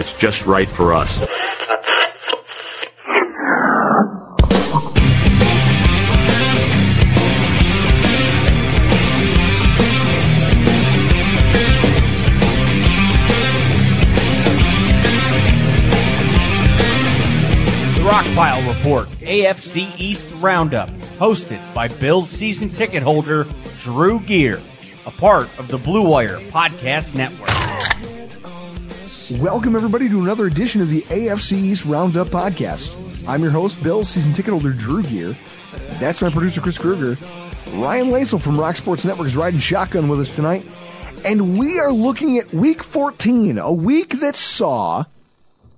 it's just right for us. The Rockpile Report, AFC East Roundup, hosted by Bills season ticket holder Drew Gear, a part of the Blue Wire Podcast Network. Welcome, everybody, to another edition of the AFC East Roundup podcast. I'm your host, Bill, season ticket holder Drew Gear. That's my producer, Chris Kruger. Ryan Lasel from Rock Sports Network is riding shotgun with us tonight. And we are looking at week 14, a week that saw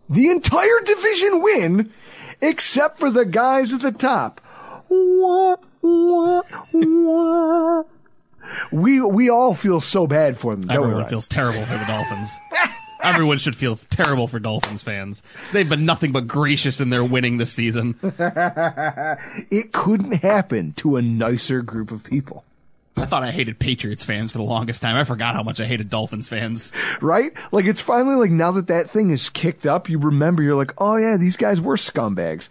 the entire division win, except for the guys at the top. Wah, wah, wah. We, we all feel so bad for them, Everyone feels terrible for the Dolphins. Everyone should feel terrible for Dolphins fans. They've been nothing but gracious in their winning this season. It couldn't happen to a nicer group of people. I thought I hated Patriots fans for the longest time. I forgot how much I hated Dolphins fans. right? Like it's finally like now that that thing is kicked up, you remember you're like, oh yeah, these guys were scumbags.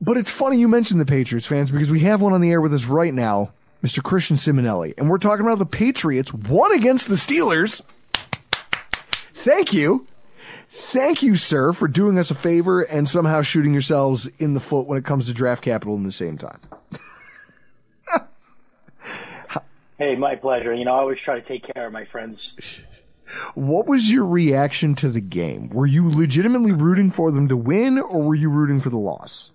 But it's funny you mentioned the Patriots fans because we have one on the air with us right now, Mr. Christian Simonelli, and we're talking about the Patriots won against the Steelers. Thank you. Thank you, sir, for doing us a favor and somehow shooting yourselves in the foot when it comes to draft capital in the same time. Hey, my pleasure. You know, I always try to take care of my friends. What was your reaction to the game? Were you legitimately rooting for them to win or were you rooting for the loss?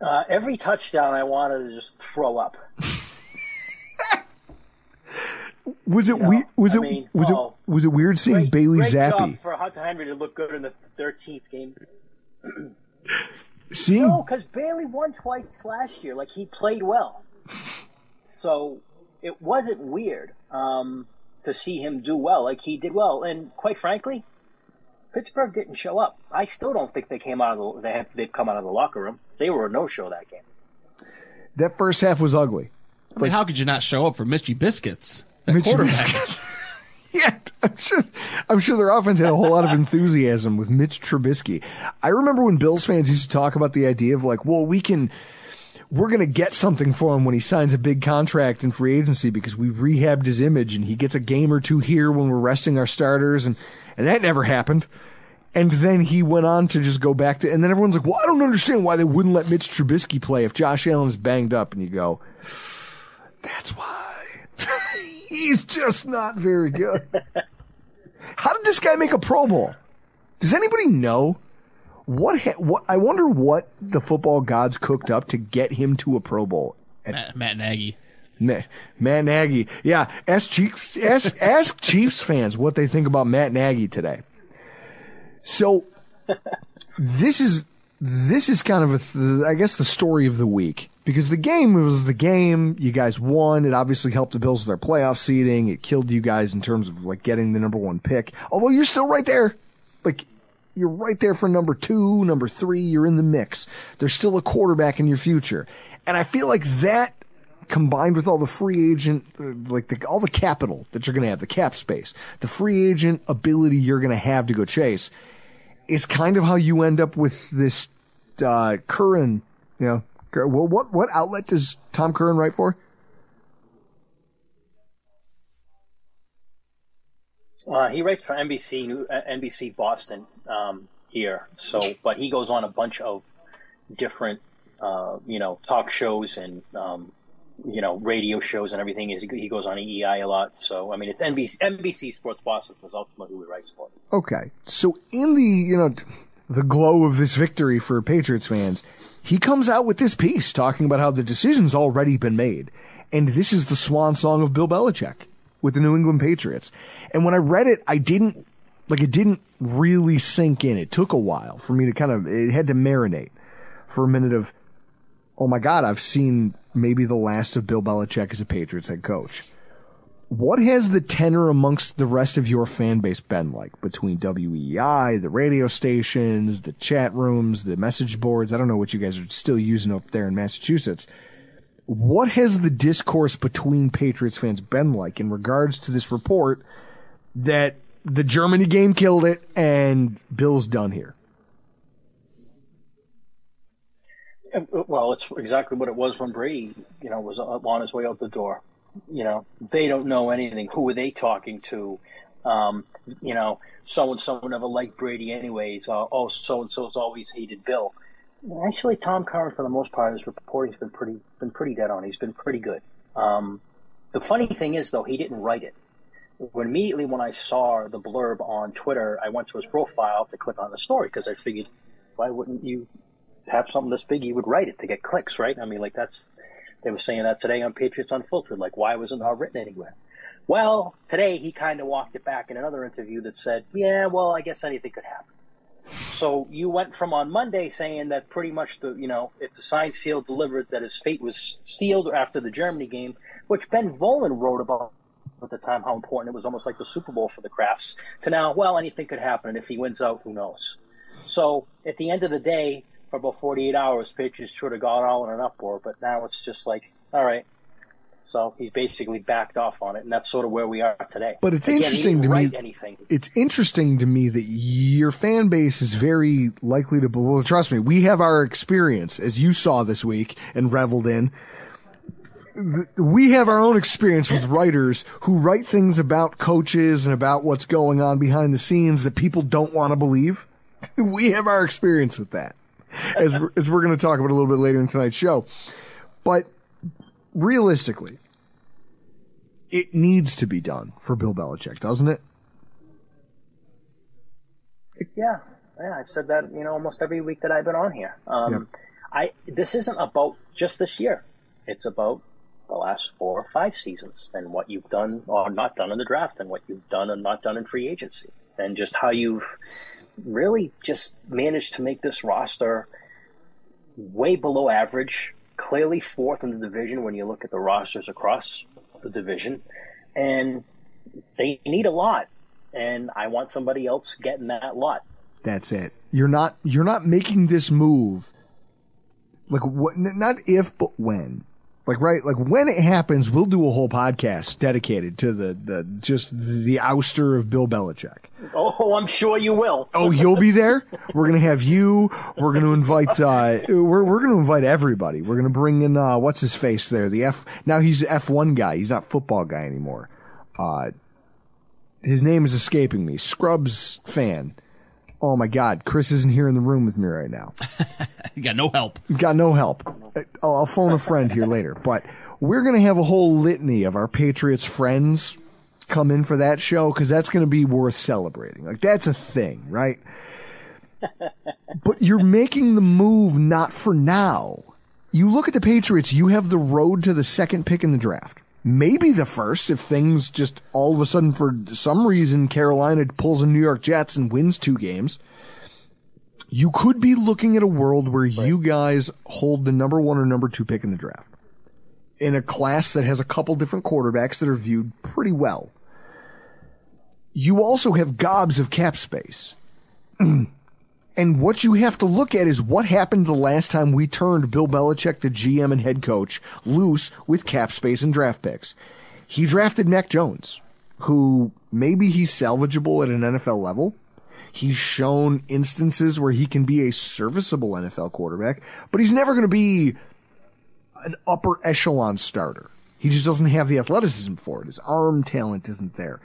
Uh, every touchdown, I wanted to just throw up. Was it know, we- was I it mean, was oh, it was it weird seeing Great, Bailey great Zappe? job for Hunter Henry to look good in the 13th game. Seeing No, because Bailey won twice last year. Like he played well, so it wasn't weird um, to see him do well. Like he did well, and quite frankly, Pittsburgh didn't show up. I still don't think they came out of the they have, they've come out of the locker room. They were a no show that game. that first half was ugly. I mean, how could you not show up for Mitchy Biscuits? That Mitchie quarterback. Yeah, I'm sure. I'm sure their offense had a whole lot of enthusiasm with Mitch Trubisky. I remember when Bills fans used to talk about the idea of like, well, we can, we're going to get something for him when he signs a big contract in free agency because we've rehabbed his image and he gets a game or two here when we're resting our starters and and that never happened. And then he went on to just go back to, and then everyone's like, well, I don't understand why they wouldn't let Mitch Trubisky play if Josh Allen is banged up. And you go, that's why. He's just not very good. How did this guy make a Pro Bowl? Does anybody know? What, ha- what, I wonder what the football gods cooked up to get him to a Pro Bowl. Matt, Matt Nagy. Matt, Matt Nagy. Yeah, ask Chiefs, ask, ask Chiefs fans what they think about Matt Nagy today. So, this is, this is kind of a, th- I guess the story of the week. Because the game was the game, you guys won, it obviously helped the Bills with their playoff seeding, it killed you guys in terms of like getting the number one pick. Although you're still right there. Like, you're right there for number two, number three. You're in the mix. There's still a quarterback in your future. And I feel like that combined with all the free agent, uh, like the, all the capital that you're going to have, the cap space, the free agent ability you're going to have to go chase is kind of how you end up with this, uh, Curran, you know, well, what, what outlet does Tom Curran write for? Uh, he writes for NBC, uh, NBC Boston um, here. So, but he goes on a bunch of different, uh, you know, talk shows and um, you know radio shows and everything. Is he goes on WEEI a lot. So, I mean, it's NBC, NBC Sports Boston is ultimately who he writes for. Okay, so in the you know the glow of this victory for Patriots fans, he comes out with this piece talking about how the decision's already been made, and this is the swan song of Bill Belichick with the New England Patriots. And when I read it, I didn't, like, it didn't really sink in. It took a while for me to kind of, it had to marinate for a minute of, oh my God, I've seen maybe the last of Bill Belichick as a Patriots head coach. What has the tenor amongst the rest of your fan base been like between WEEI, the radio stations, the chat rooms, the message boards? I don't know what you guys are still using up there in Massachusetts what has the discourse between Patriots fans been like in regards to this report that the Germany game killed it and Bill's done here? Uh, well, it's exactly what it was when Brady, you know, was on his way out the door. You know, they don't know anything. Who are they talking to? Um, you know, so and so never liked Brady anyways. Uh, oh, so and so's always hated Bill. Actually, Tom Curran, for the most part, his reporting's been pretty been pretty dead on. He's been pretty good. Um, the funny thing is, though, he didn't write it. When immediately when I saw the blurb on Twitter, I went to his profile to click on the story because I figured, why wouldn't you have something this big? You would write it to get clicks, right? I mean, like that's they were saying that today on Patriots Unfiltered. Like, why wasn't it written anywhere? Well, today he kind of walked it back in another interview that said, yeah, well, I guess anything could happen. So you went from on Monday saying that pretty much the you know it's a signed, sealed, delivered that his fate was sealed after the Germany game, which Ben Volin wrote about at the time how important it was, almost like the Super Bowl for the Krafts, To now, well, anything could happen, and if he wins out, who knows? So at the end of the day, for about 48 hours, Patriots sort of got all in an uproar, but now it's just like, all right, so he's basically backed off on it, and that's sort of where we are today. But it's Again, interesting to me. Anything. It's interesting to me that your fan base is very likely to. Well, trust me, we have our experience, as you saw this week and reveled in. We have our own experience with writers who write things about coaches and about what's going on behind the scenes that people don't want to believe. We have our experience with that, as as we're going to talk about a little bit later in tonight's show. But realistically, it needs to be done for Bill Belichick, doesn't it? Yeah, yeah. I've said that you know almost every week that I've been on here. Um, yep. I this isn't about just this year. It's about the last four or five seasons and what you've done or not done in the draft and what you've done and not done in free agency and just how you've really just managed to make this roster way below average clearly fourth in the division when you look at the rosters across the division, and they need a lot. And I want somebody else getting that lot. That's it. You're not you're not making this move. Like what? Not if, but when. Like right, like when it happens, we'll do a whole podcast dedicated to the the just the ouster of Bill Belichick. Oh, I'm sure you will. oh, you'll be there. We're gonna have you. We're gonna invite. Uh, we're we're gonna invite everybody. We're gonna bring in uh, what's his face there. The F. Now he's F one guy. He's not football guy anymore. Uh, his name is escaping me. Scrubs fan. Oh my God, Chris isn't here in the room with me right now. you got no help. Got no help. I'll, I'll phone a friend here later, but we're going to have a whole litany of our Patriots friends come in for that show because that's going to be worth celebrating. Like that's a thing, right? but you're making the move not for now. You look at the Patriots, you have the road to the second pick in the draft maybe the first if things just all of a sudden for some reason Carolina pulls a New York Jets and wins two games. You could be looking at a world where right. you guys hold the number one or number two pick in the draft in a class that has a couple different quarterbacks that are viewed pretty well. You also have gobs of cap space. And what you have to look at is what happened the last time we turned Bill Belichick, the GM and head coach, loose with cap space and draft picks. He drafted Mac Jones, who maybe he's salvageable at an NFL level. He's shown instances where he can be a serviceable NFL quarterback, but he's never going to be an upper echelon starter. He just doesn't have the athleticism for it. His arm talent isn't there.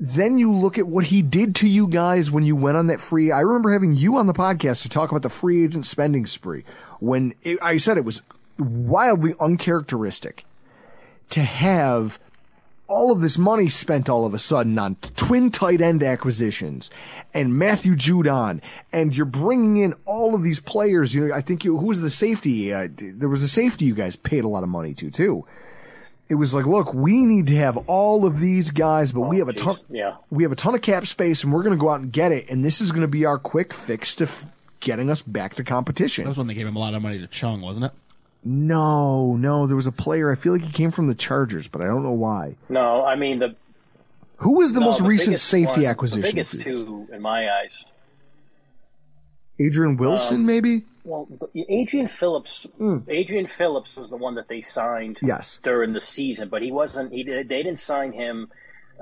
Then you look at what he did to you guys when you went on that free. I remember having you on the podcast to talk about the free agent spending spree when it, I said it was wildly uncharacteristic to have all of this money spent all of a sudden on twin tight end acquisitions and Matthew Judon, and you're bringing in all of these players. You know, I think you, who was the safety? Uh, there was a safety you guys paid a lot of money to too. It was like, look, we need to have all of these guys, but we have a ton. Yeah. We have a ton of cap space, and we're going to go out and get it. And this is going to be our quick fix to f- getting us back to competition. That was when they gave him a lot of money to Chung, wasn't it? No, no, there was a player. I feel like he came from the Chargers, but I don't know why. No, I mean the Who was the no, most recent safety one- acquisition? The biggest two in my eyes. Adrian Wilson, Um, maybe. Well, Adrian Phillips. Adrian Phillips was the one that they signed. Yes. during the season, but he wasn't. He did, they didn't sign him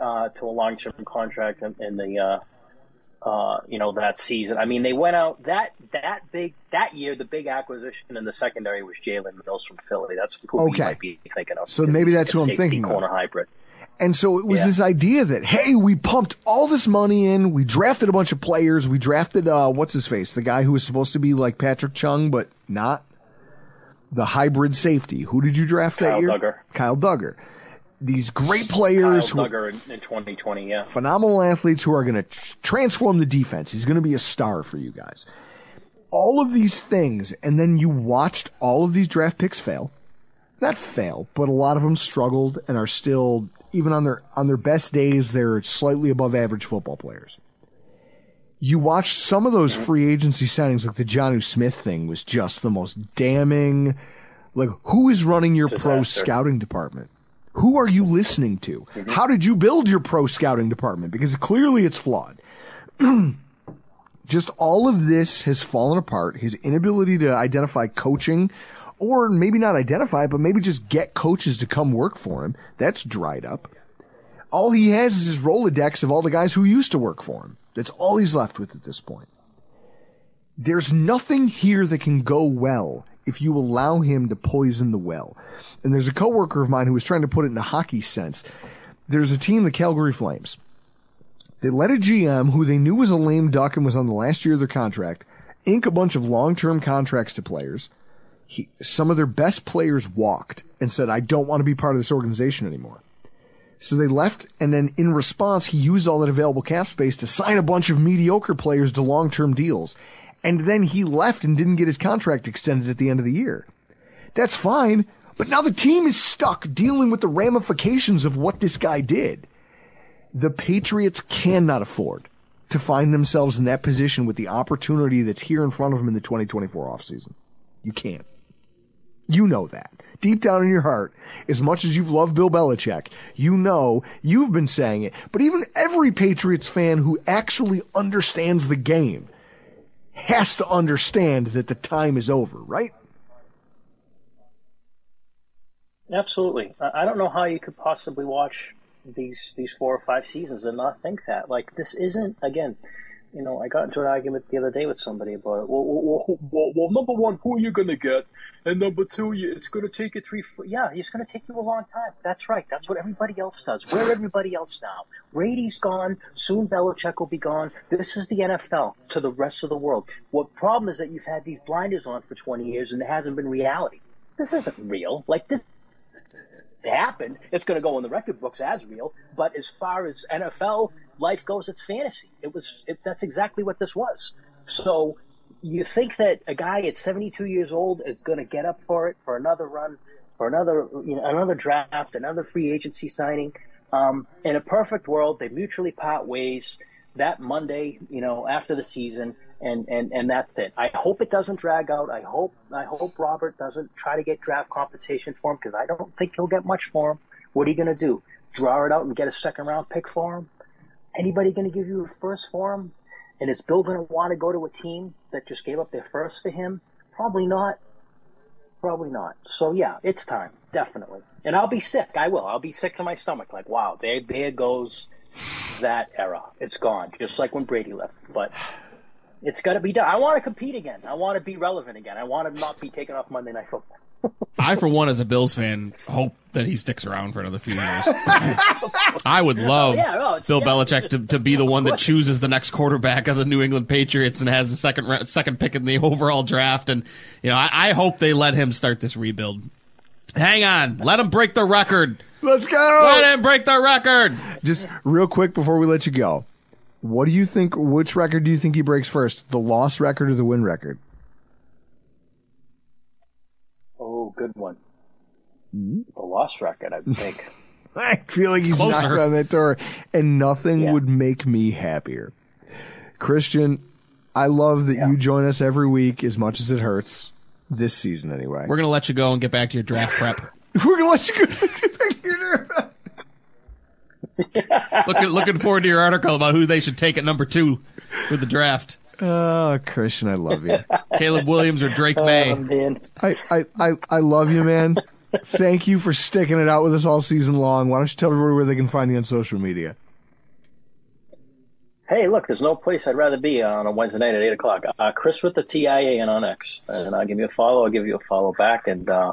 uh, to a long term contract in, in the uh, uh, you know that season. I mean, they went out that that big that year. The big acquisition in the secondary was Jalen Mills from Philly. That's who Okay. we might be thinking of. So maybe that's who I'm thinking of. Corner hybrid. And so it was Yeah. this idea that, hey, we pumped all this money in, we drafted a bunch of players, we drafted, uh, what's his face? The guy who was supposed to be like Patrick Chung, but not. The hybrid safety. Who did you draft that Kyle year? Dugger. Kyle Dugger. These great Kyle players who Dugger in, in 2020. Yeah. phenomenal athletes who are going to tr- transform the defense. He's going to be a star for you guys. All of these things, and then you watched all of these draft picks fail. Not fail, but a lot of them struggled and are still, even on their on their best days, they're slightly above average football players. You watched some of those free agency signings, like the Jonnu Smith thing, was just the most damning. Like, who is running your pro scouting department? Who are you listening to? Mm-hmm. How did you build your pro scouting department? Because clearly it's flawed. Just all of this has fallen apart. His inability to identify coaching, or maybe not identify, but maybe just get coaches to come work for him, that's dried up. All he has is his Rolodex of all the guys who used to work for him. That's all he's left with at this point. There's nothing here that can go well if you allow him to poison the well. And there's a coworker of mine who was trying to put it in a hockey sense. There's a team, the Calgary Flames. They let a GM who they knew was a lame duck and was on the last year of their contract ink a bunch of long-term contracts to players. He, some of their best players walked and said, I don't want to be part of this organization anymore. So they left, and then in response, he used all that available cap space to sign a bunch of mediocre players to long-term deals. And then he left and didn't get his contract extended at the end of the year. That's fine, but now the team is stuck dealing with the ramifications of what this guy did. The Patriots cannot afford to find themselves in that position with the opportunity that's here in front of them in the 2024 offseason. You can't. You know that. Deep down in your heart, as much as you've loved Bill Belichick, you know you've been saying it. But even every Patriots fan who actually understands the game has to understand that the time is over, right? Absolutely. I don't know how you could possibly watch these these four or five seasons and not think that. Like this isn't again. You know, I got into an argument the other day with somebody about it. Well, well, well, well, number one, who are you going to get? And number two, it's going to take you three. Four, yeah, it's going to take you a long time. That's right. That's what everybody else does. We're everybody else now. Brady's gone. Soon Belichick will be gone. This is the NFL to the rest of the world. What problem is that you've had these blinders on for 20 years and it hasn't been reality. This isn't real. Like this happened, it's going to go in the record books as real. But as far as NFL life goes, it's fantasy. It was. It, that's exactly what this was. So you think that a guy at 72 years old is going to get up for it for another run, for another you know another draft, another free agency signing? Um, in a perfect world, they mutually part ways that Monday, you know, after the season, and, and, and that's it. I hope it doesn't drag out. I hope I hope Robert doesn't try to get draft compensation for him because I don't think he'll get much for him. What are you going to do? Draw it out and get a second round pick for him? Anybody going to give you a first for him? And is Bill going to want to go to a team that just gave up their first for him? Probably not. Probably not. So yeah, it's time, definitely. And I'll be sick. I will. I'll be sick to my stomach. Like, wow, there, there goes that era. It's gone, just like when Brady left. But it's got to be done. I want to compete again. I want to be relevant again. I want to not be taken off Monday Night Football. I, for one, as a Bills fan, hope that he sticks around for another few years. I would oh, love yeah, no, Bill yeah. Belichick to, to be the one that chooses the next quarterback of the New England Patriots and has the second second pick in the overall draft. And you know, I, I hope they let him start this rebuild. Hang on, let him break the record. Let's go. Let him break the record. Just real quick before we let you go, what do you think? Which record do you think he breaks first? The loss record or the win record? Oh, good one. Hmm? The loss record, I think. I feel like he's Closer. knocking on that door, and nothing Yeah. would make me happier. Christian, I love that you join us every week, as much as it hurts this season, anyway. We're gonna let you go and get back to your draft prep. We're gonna let you go. back to your- looking looking forward to your article about who they should take at number two with the draft. oh, Christian, I love you. Caleb Williams or Drake Maye. Oh. I, I, I, I love you, man. Thank you for sticking it out with us all season long. Why don't you tell everybody where they can find you on social media? Hey, look, there's no place I'd rather be on a Wednesday night at 8 o'clock. Uh, Chris with the TIA and on X. And I'll give you a follow. I'll give you a follow back. And uh,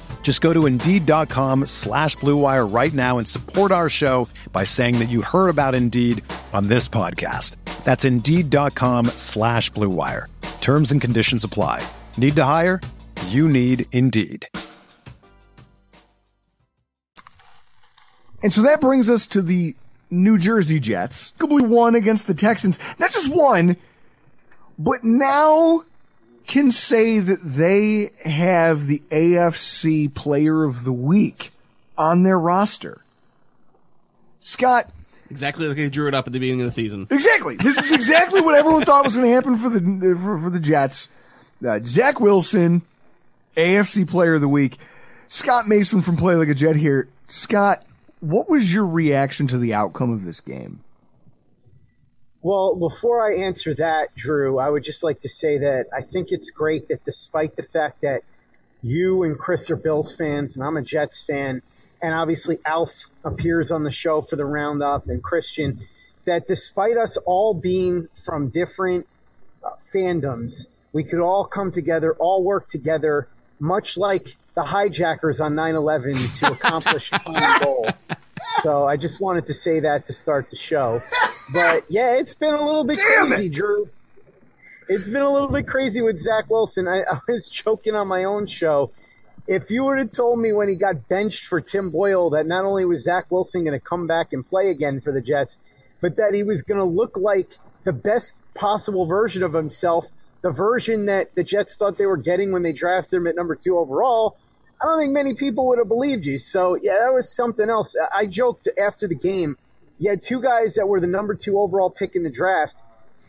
Just go to Indeed.com slash Blue Wire right now and support our show by saying that you heard about Indeed on this podcast. That's Indeed.com slash Blue Wire. Terms and conditions apply. Need to hire? You need Indeed. And so that brings us to the New Jersey Jets. Comfortably won against the Texans. Not just one, but now can say that they have the AFC Player of the Week on their roster. Scott, Exactly like they drew it up at the beginning of the season. Exactly. This is exactly what everyone thought was going to happen for the for, for the Jets. Uh, Zach Wilson, AFC Player of the Week. Scott Mason from Play Like a Jet here. Scott, what was your reaction to the outcome of this game? Well, before I answer that, Drew, I would just like to say that I think it's great that despite the fact that you and Chris are Bills fans and I'm a Jets fan, and obviously Alf appears on the show for the roundup and Christian, that despite us all being from different uh, fandoms, we could all come together, all work together, much like the hijackers on 9 11 to accomplish a common goal. So I just wanted to say that to start the show. But yeah, it's been a little bit crazy, Drew. It's been a little bit crazy with Zach Wilson. I, I was joking on my own show. If you would have told me when he got benched for Tim Boyle that not only was Zach Wilson going to come back and play again for the Jets, but that he was going to look like the best possible version of himself, the version that the Jets thought they were getting when they drafted him at number two overall, I don't think many people would have believed you. So yeah, that was something else. I joked after the game. You had two guys that were the number two overall pick in the draft.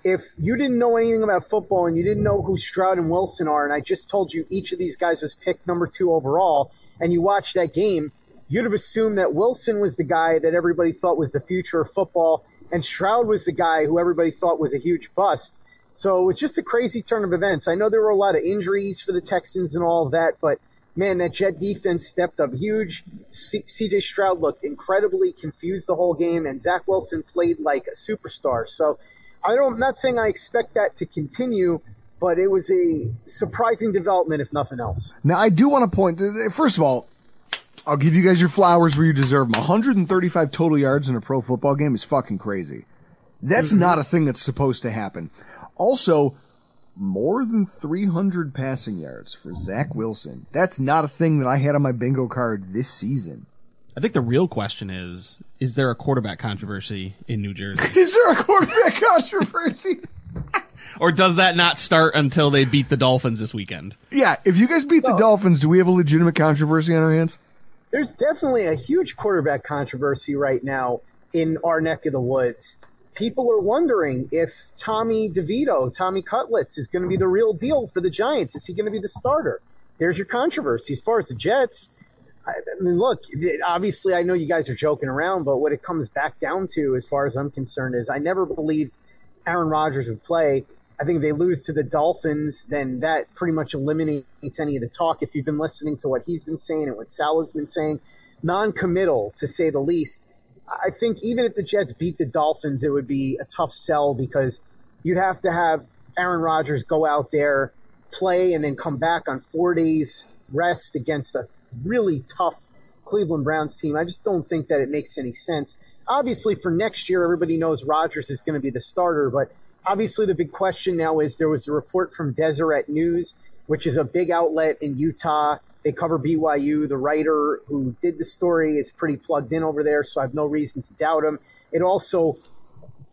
If you didn't know anything about football and you didn't know who Stroud and Wilson are, and I just told you each of these guys was picked number two overall, and you watched that game, you'd have assumed that Wilson was the guy that everybody thought was the future of football, and Stroud was the guy who everybody thought was a huge bust. So it was just a crazy turn of events. I know there were a lot of injuries for the Texans and all of that, but man, that Jet defense stepped up huge. C- CJ Stroud looked incredibly confused the whole game, and Zach Wilson played like a superstar. So I don't, I'm not saying I expect that to continue, but it was a surprising development, if nothing else. Now, I do want to point, first of all, I'll give you guys your flowers where you deserve them. 135 total yards in a pro football game is fucking crazy. That's mm-hmm. not a thing that's supposed to happen. Also, more than 300 passing yards for Zach Wilson. That's not a thing that I had on my bingo card this season. I think the real question is, is there a quarterback controversy in New Jersey? is there a quarterback controversy? or does that not start until they beat the Dolphins this weekend? Yeah, if you guys beat the Dolphins, do we have a legitimate controversy on our hands? There's definitely a huge quarterback controversy right now in our neck of the woods. People are wondering if Tommy DeVito, Tommy Cutlets, is going to be the real deal for the Giants. Is he going to be the starter? There's your controversy. As far as the Jets, I mean, look, obviously, I know you guys are joking around, but what it comes back down to, as far as I'm concerned, is I never believed Aaron Rodgers would play. I think if they lose to the Dolphins, then that pretty much eliminates any of the talk. If you've been listening to what he's been saying and what Salah's been saying, non-committal to say the least. I think even if the Jets beat the Dolphins, it would be a tough sell because you'd have to have Aaron Rodgers go out there, play, and then come back on four days rest against a really tough Cleveland Browns team. I just don't think that it makes any sense. Obviously, for next year, everybody knows Rodgers is going to be the starter, but obviously the big question now is there was a report from Deseret News, which is a big outlet in Utah. They cover BYU. The writer who did the story is pretty plugged in over there, so I have no reason to doubt him. It also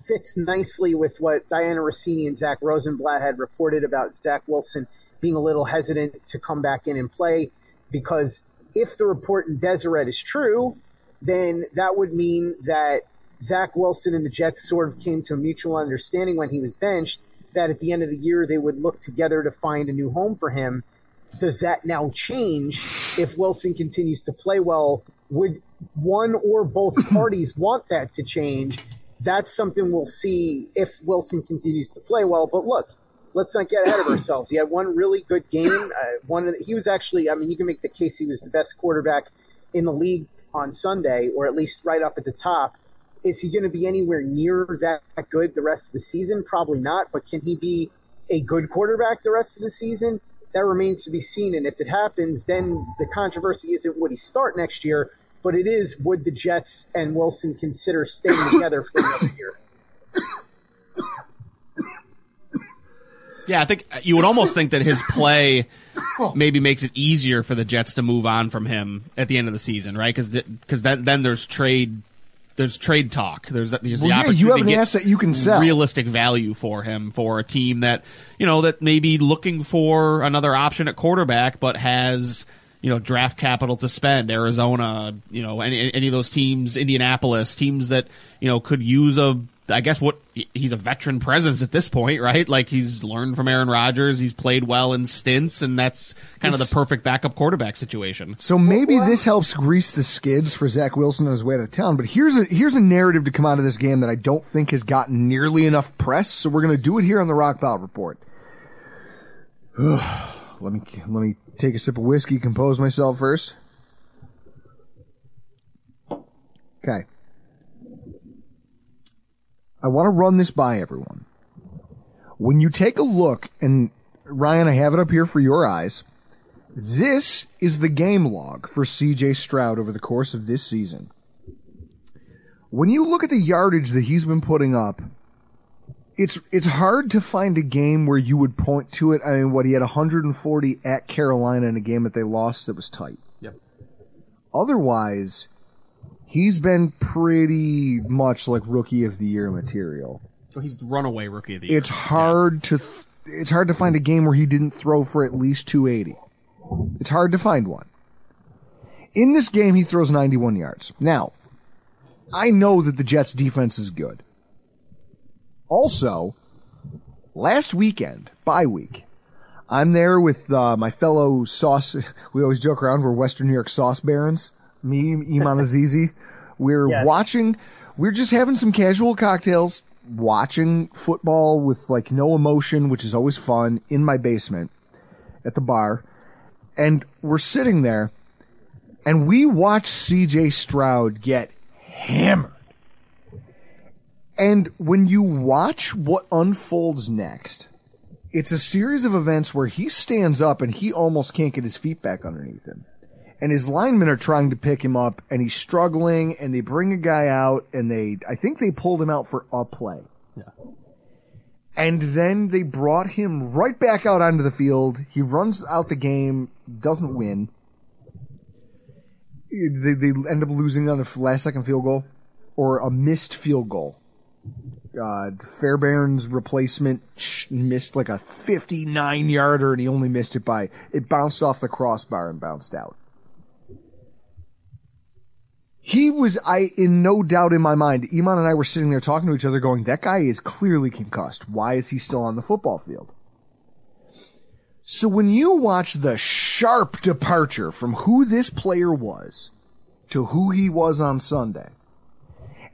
fits nicely with what Dianna Russini and Zach Rosenblatt had reported about Zach Wilson being a little hesitant to come back in and play because if the report in Deseret is true, then that would mean that Zach Wilson and the Jets sort of came to a mutual understanding when he was benched that at the end of the year they would look together to find a new home for him. Does that now change if Wilson continues to play well? Would one or both parties want that to change? That's something we'll see if Wilson continues to play well. But look, let's not get ahead of ourselves. He had one really good game. Uh, one he was actually, I mean, you can make the case he was the best quarterback in the league on Sunday, or at least right up at the top. Is he going to be anywhere near that good the rest of the season? Probably not. But can he be a good quarterback the rest of the season? That remains to be seen. And if it happens, then the controversy isn't would he start next year, but it is would the Jets and Wilson consider staying together for another year? Yeah, I think you would almost think that his play maybe makes it easier for the Jets to move on from him at the end of the season, right? Because because then then there's trade there's trade talk. There's, there's well, the yeah, opportunity you have an to get asset you can sell. realistic value for him for a team that you know that may be looking for another option at quarterback, but has you know draft capital to spend. Arizona, you know, any any of those teams, Indianapolis, teams that you know could use a I guess what he's a veteran presence at this point, right? Like he's learned from Aaron Rodgers, he's played well in stints, and that's kind of the perfect backup quarterback situation. So maybe this helps grease the skids for Zach Wilson on his way out of town. But here's a here's a narrative to come out of this game that I don't think has gotten nearly enough press. So we're going to do it here on the Rockpile Report. let me let me take a sip of whiskey, compose myself first. Okay. I want to run this by everyone. When you take a look, and Ryan, I have it up here for your eyes. This is the game log for CJ Stroud over the course of this season. When you look at the yardage that he's been putting up, it's it's hard to find a game where you would point to it. I mean, what he had 140 at Carolina in a game that they lost that was tight. Yep. Otherwise, he's been pretty much like rookie of the year material. So he's the runaway rookie of the year. It's hard to it's hard to find a game where he didn't throw for at least 280. It's hard to find one. In this game, he throws 91 yards. Now, I know that the Jets defense is good. Also, last weekend, bye week, I'm there with uh, my fellow sauce. We always joke around we're Western New York sauce barons me, Iman Azizi. We're Yes. watching, we're just having some casual cocktails, watching football with like no emotion, which is always fun in my basement at the bar. And we're sitting there and we watch CJ Stroud get hammered. And when you watch what unfolds next, it's a series of events where he stands up and he almost can't get his feet back underneath him. And his linemen are trying to pick him up and he's struggling and they bring a guy out and they, I think they pulled him out for a play. Yeah. And then they brought him right back out onto the field. He runs out the game, doesn't win. They, they end up losing on a last second field goal or a missed field goal. Uh, Fairbairn's replacement missed like a 59 yarder and he only missed it by, it bounced off the crossbar and bounced out. He was, I, in no doubt in my mind, Iman and I were sitting there talking to each other going, that guy is clearly concussed. Why is he still on the football field? So when you watch the sharp departure from who this player was to who he was on Sunday,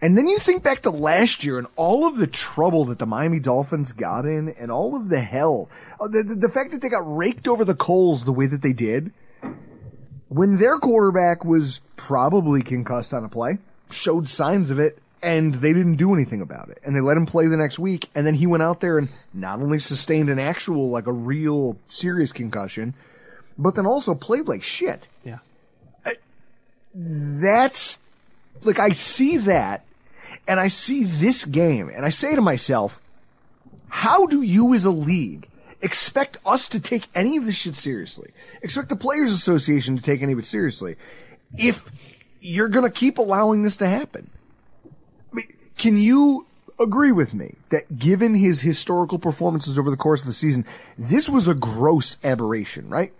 and then you think back to last year and all of the trouble that the Miami Dolphins got in and all of the hell, uh, the, the, the fact that they got raked over the coals the way that they did, when their quarterback was probably concussed on a play, showed signs of it, and they didn't do anything about it. And they let him play the next week, and then he went out there and not only sustained an actual, like a real serious concussion, but then also played like shit. Yeah. Uh, that's, like, I see that, and I see this game, and I say to myself, how do you as a league expect us to take any of this shit seriously? Expect the Players Association to take any of it seriously if you're gonna keep allowing this to happen? I mean, can you agree with me that given his historical performances over the course of the season, this was a gross aberration, right?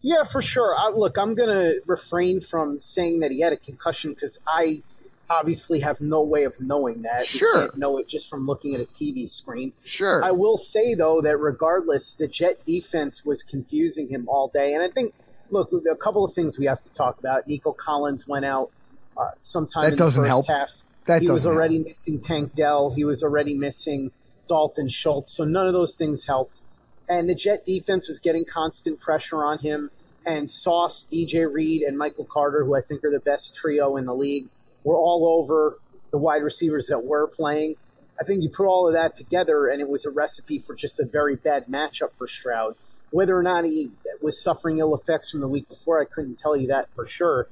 Yeah, for sure. I, look, I'm going to refrain from saying that he had a concussion because I obviously have no way of knowing that. You Sure. can't know it just from looking at a TV screen. Sure. I will say though that regardless, the Jet defense was confusing him all day, and I think look, a couple of things we have to talk about. Nico Collins went out uh, sometime That in doesn't the first help. half. That he was already missing Tank Dell. He was already missing Dalton Schultz. So none of those things helped. And the Jet defense was getting constant pressure on him. And Sauce, DJ Reed, and Michael Carter, who I think are the best trio in the league, were all over the wide receivers that were playing. I think you put all of that together, and it was a recipe for just a very bad matchup for Stroud. Whether or not he was suffering ill effects from the week before, I couldn't tell you that for sure.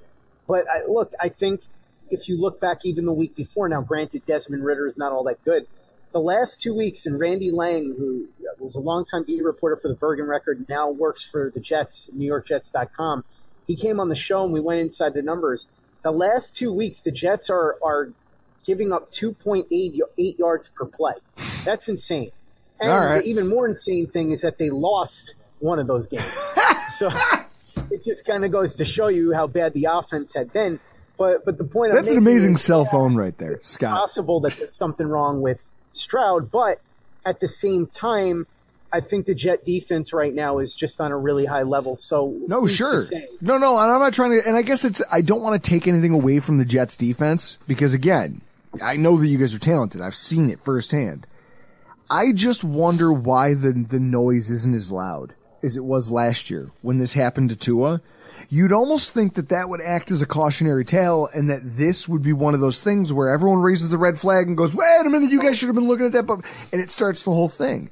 But I, look, I think if you look back even the week before, now granted Desmond Ridder is not all that good. The last two weeks, and Randy Lange, who was a longtime beat reporter for the Bergen Record, now works for the Jets, NewYorkJets.com. He came on the show and we went inside the numbers. The last two weeks, the Jets are are giving up 2.8 yards per play. That's insane. And right. the even more insane thing is that they lost one of those games. so it just kind of goes to show you how bad the offense had been. But but the point That's I'm an amazing is, cell yeah, phone right there, Scott. possible that there's something wrong with Stroud, but at the same time, I think the Jet defense right now is just on a really high level. So No, sure. No, no, and I'm not trying to, and I guess it's, I don't want to take anything away from the Jets defense because again, I know that you guys are talented. I've seen it firsthand. I just wonder why the, the noise isn't as loud as it was last year when this happened to Tua. You'd almost think that that would act as a cautionary tale and that this would be one of those things where everyone raises the red flag and goes, wait a minute, you guys should have been looking at that, but, and it starts the whole thing.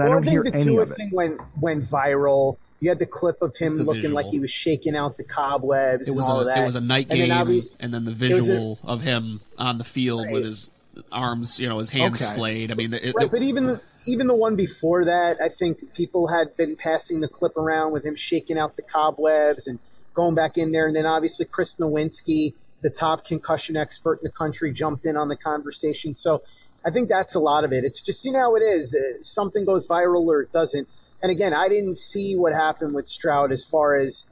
And I don't think hear the any Tua of it. thing went went viral. You had the clip of him the looking like he was shaking out the cobwebs It and was all a of that. it was a night And game, then and, then the was a- visual of him on the field with his arms, you know, his hands Okay. splayed. I mean, it, Right, it- but even the, even the one before that, I think people had been passing the clip around with him shaking out the cobwebs and going back in there, and then obviously Chris Nowinski, the top concussion expert in the country, jumped in on the conversation. So I think that's a lot of it. It's just you know how it is. Uh, something goes viral or it doesn't. And again, I didn't see what happened with Stroud as far as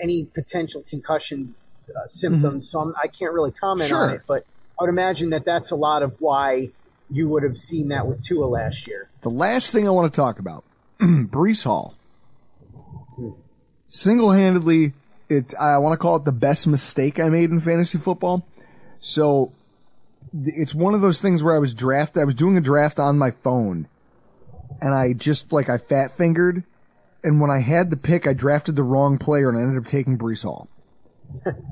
any potential concussion uh, symptoms, so I'm, I can't really comment on it. But I would imagine that that's a lot of why you would have seen that with Tua last year. The last thing I want to talk about, Breece Hall. Single-handedly, it, I want to call it the best mistake I made in fantasy football. So, it's one of those things where I was draft, I was doing a draft on my phone, and I just, like, I fat fingered, and when I had the pick, I drafted the wrong player and I ended up taking Breece Hall.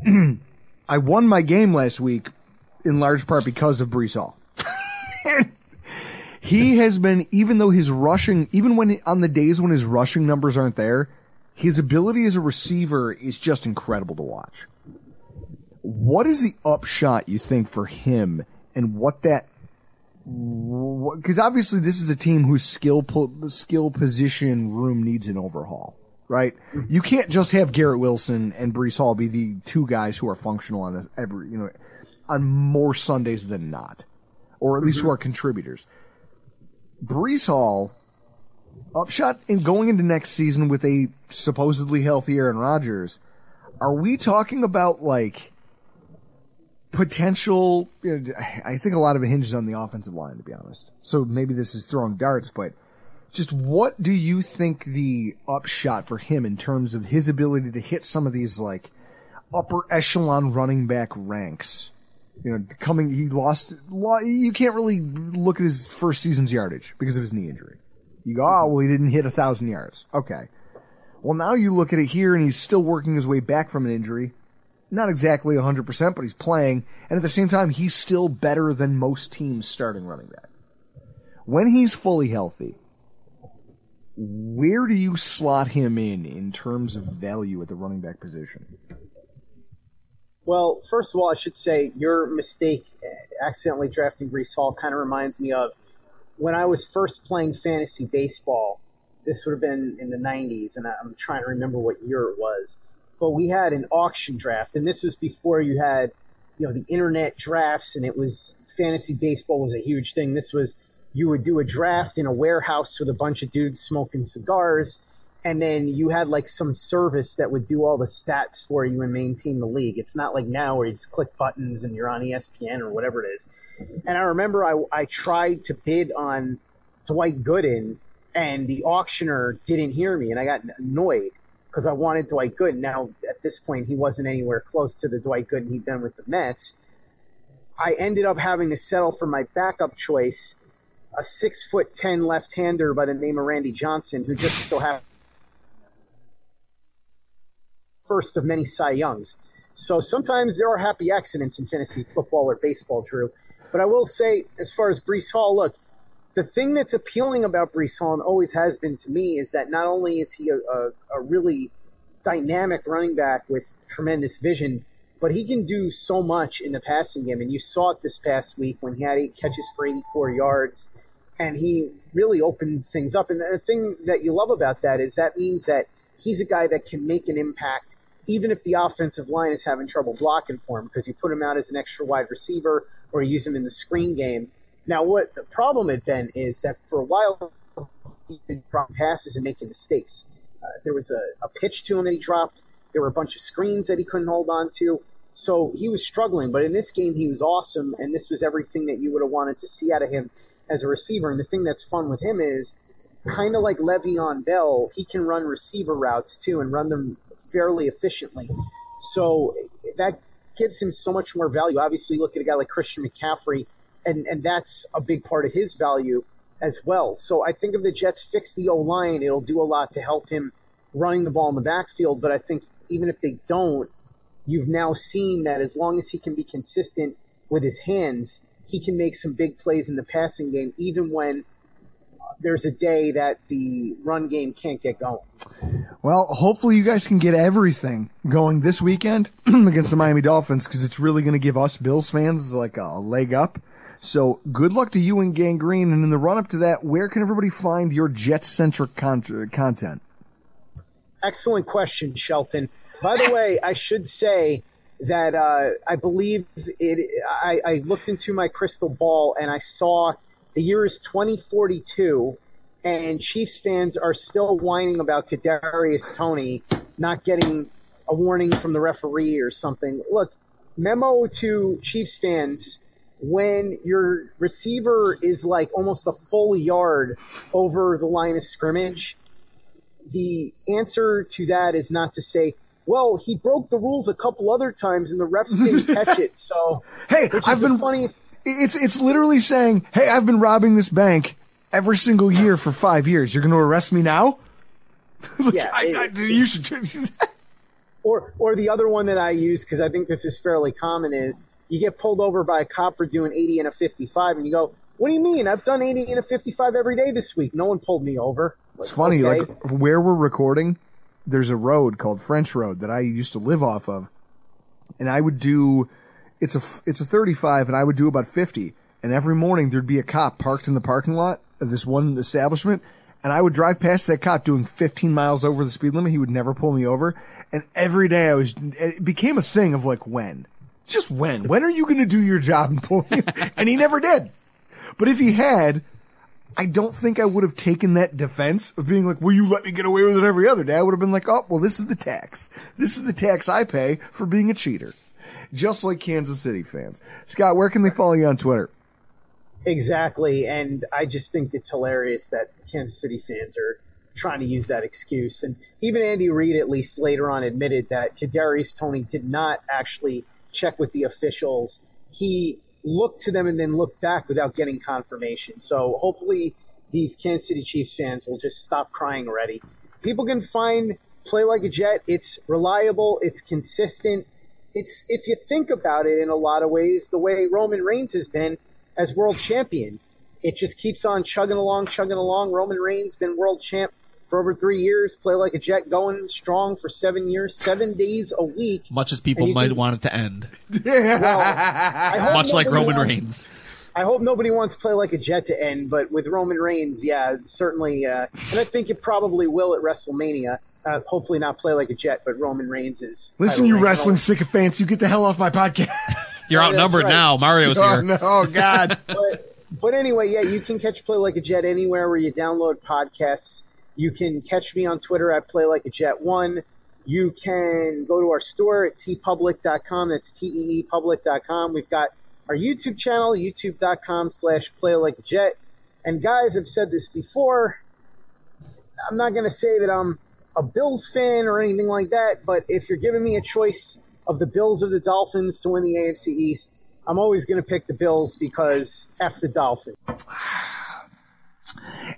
I won my game last week in large part because of Breece Hall. he has been, even though his rushing, even when on the days when his rushing numbers aren't there, his ability as a receiver is just incredible to watch. What is the upshot you think for him and what that because obviously this is a team whose skill po- skill position room needs an overhaul, right? Mm-hmm. You can't just have Garrett Wilson and Breece Hall be the two guys who are functional on every you know on more Sundays than not, or at least who mm-hmm. are contributors. Breece Hall, upshot in going into next season with a supposedly healthy Aaron Rodgers. Are we talking about like potential? You know, I think a lot of it hinges on the offensive line, to be honest. So maybe this is throwing darts, but just what do you think the upshot for him in terms of his ability to hit some of these like upper echelon running back ranks? You know, coming, he lost, you can't really look at his first season's yardage because of his knee injury. You go, oh, well, he didn't hit a thousand yards. Okay. Well, now you look at it here and he's still working his way back from an injury. Not exactly 100%, but he's playing. And at the same time, he's still better than most teams starting running back. When he's fully healthy, where do you slot him in in terms of value at the running back position? Well, first of all, I should say your mistake uh, accidentally drafting Breece Hall kind of reminds me of when I was first playing fantasy baseball. This would have been in the 90s, and I'm trying to remember what year it was. But we had an auction draft, and this was before you had, you know, the internet drafts, and it was fantasy baseball was a huge thing. This was you would do a draft in a warehouse with a bunch of dudes smoking cigars and then you had like some service that would do all the stats for you and maintain the league. It's not like now where you just click buttons and you're on ESPN or whatever it is. And I remember I, I tried to bid on Dwight Gooden and the auctioneer didn't hear me and I got annoyed because I wanted Dwight Gooden. Now at this point he wasn't anywhere close to the Dwight Gooden he'd been with the Mets. I ended up having to settle for my backup choice, a six foot ten left hander by the name of Randy Johnson, who just so happened first of many Cy Youngs. So sometimes there are happy accidents in fantasy football or baseball, Drew. But I will say, as far as Breece Hall, look, the thing that's appealing about Breece Hall and always has been to me is that not only is he a, a, a really dynamic running back with tremendous vision, but he can do so much in the passing game. And you saw it this past week when he had eight catches for 84 yards, and he really opened things up. And the thing that you love about that is that means that he's a guy that can make an impact even if the offensive line is having trouble blocking for him because you put him out as an extra wide receiver or use him in the screen game. Now, what the problem had been is that for a while he'd been dropping passes and making mistakes. Uh, there was a, a pitch to him that he dropped. There were a bunch of screens that he couldn't hold on to. So he was struggling, but in this game he was awesome, and this was everything that you would have wanted to see out of him as a receiver. And the thing that's fun with him is kind of like Le'Veon Bell, he can run receiver routes too and run them fairly efficiently. So that gives him so much more value. Obviously, look at a guy like Christian McCaffrey, and, and that's a big part of his value as well. So I think if the Jets fix the O line, it'll do a lot to help him running the ball in the backfield. But I think even if they don't, you've now seen that as long as he can be consistent with his hands, he can make some big plays in the passing game, even when there's a day that the run game can't get going. Well, hopefully you guys can get everything going this weekend against the Miami Dolphins because it's really going to give us Bills fans like a leg up. So good luck to you and Gang Green. And in the run up to that, where can everybody find your jet centric con- content? Excellent question, Shelton. By the way, I should say that uh, I believe it. I, I looked into my crystal ball and I saw the year is 2042, and Chiefs fans are still whining about Kadarius Toney not getting a warning from the referee or something. Look, memo to Chiefs fans: when your receiver is like almost a full yard over the line of scrimmage, the answer to that is not to say, well, he broke the rules a couple other times and the refs didn't catch it. So, hey, I've been funniest. It's it's literally saying, "Hey, I've been robbing this bank every single year for five years. You're going to arrest me now?" yeah, I, I, you should. or or the other one that I use because I think this is fairly common is you get pulled over by a cop for doing 80 and a 55, and you go, What do you mean? I've done 80 and a 55 every day this week. No one pulled me over. It's funny, okay. like where we're recording, there's a road called French Road that I used to live off of, and I would do. It's a it's a 35, and I would do about 50. And every morning there'd be a cop parked in the parking lot of this one establishment, and I would drive past that cop doing 15 miles over the speed limit. He would never pull me over, and every day I was. It became a thing of like when, just when. When are you going to do your job and pull me? and he never did. But if he had, I don't think I would have taken that defense of being like, will you let me get away with it every other day? I would have been like, oh, well, this is the tax. This is the tax I pay for being a cheater. Just like Kansas City fans. Scott, where can they follow you on Twitter? Exactly, and I just think it's hilarious that Kansas City fans are trying to use that excuse. And even Andy Reid, at least later on, admitted that Kadarius Toney did not actually check with the officials. He looked to them and then looked back without getting confirmation. So hopefully, these Kansas City Chiefs fans will just stop crying already. People can find play like a Jet. It's reliable. It's consistent. It's if you think about it in a lot of ways, the way Roman Reigns has been as world champion. It just keeps on chugging along, chugging along. Roman Reigns been world champ for over three years. Play like a jet, going strong for seven years, seven days a week. Much as people might can- want it to end. Well, Much like Roman wants- Reigns. I hope nobody wants play like a jet to end, but with Roman Reigns, yeah, certainly, uh, and I think it probably will at WrestleMania. Uh, hopefully not play like a jet, but Roman Reigns is. Listen, title you reign. wrestling sycophants, you get the hell off my podcast. You're that's outnumbered right. now. Mario's oh, here. no, oh, God. but, but anyway, yeah, you can catch Play Like a Jet anywhere where you download podcasts. You can catch me on Twitter at Play Like a Jet One. You can go to our store at teepublic.com. That's T-E-E public.com. We've got our YouTube channel, youtube.com slash Play Like a Jet. And guys, I've said this before. I'm not going to say that I'm a Bills fan or anything like that, but if you're giving me a choice of the Bills or the Dolphins to win the AFC East, I'm always going to pick the Bills because F the Dolphins.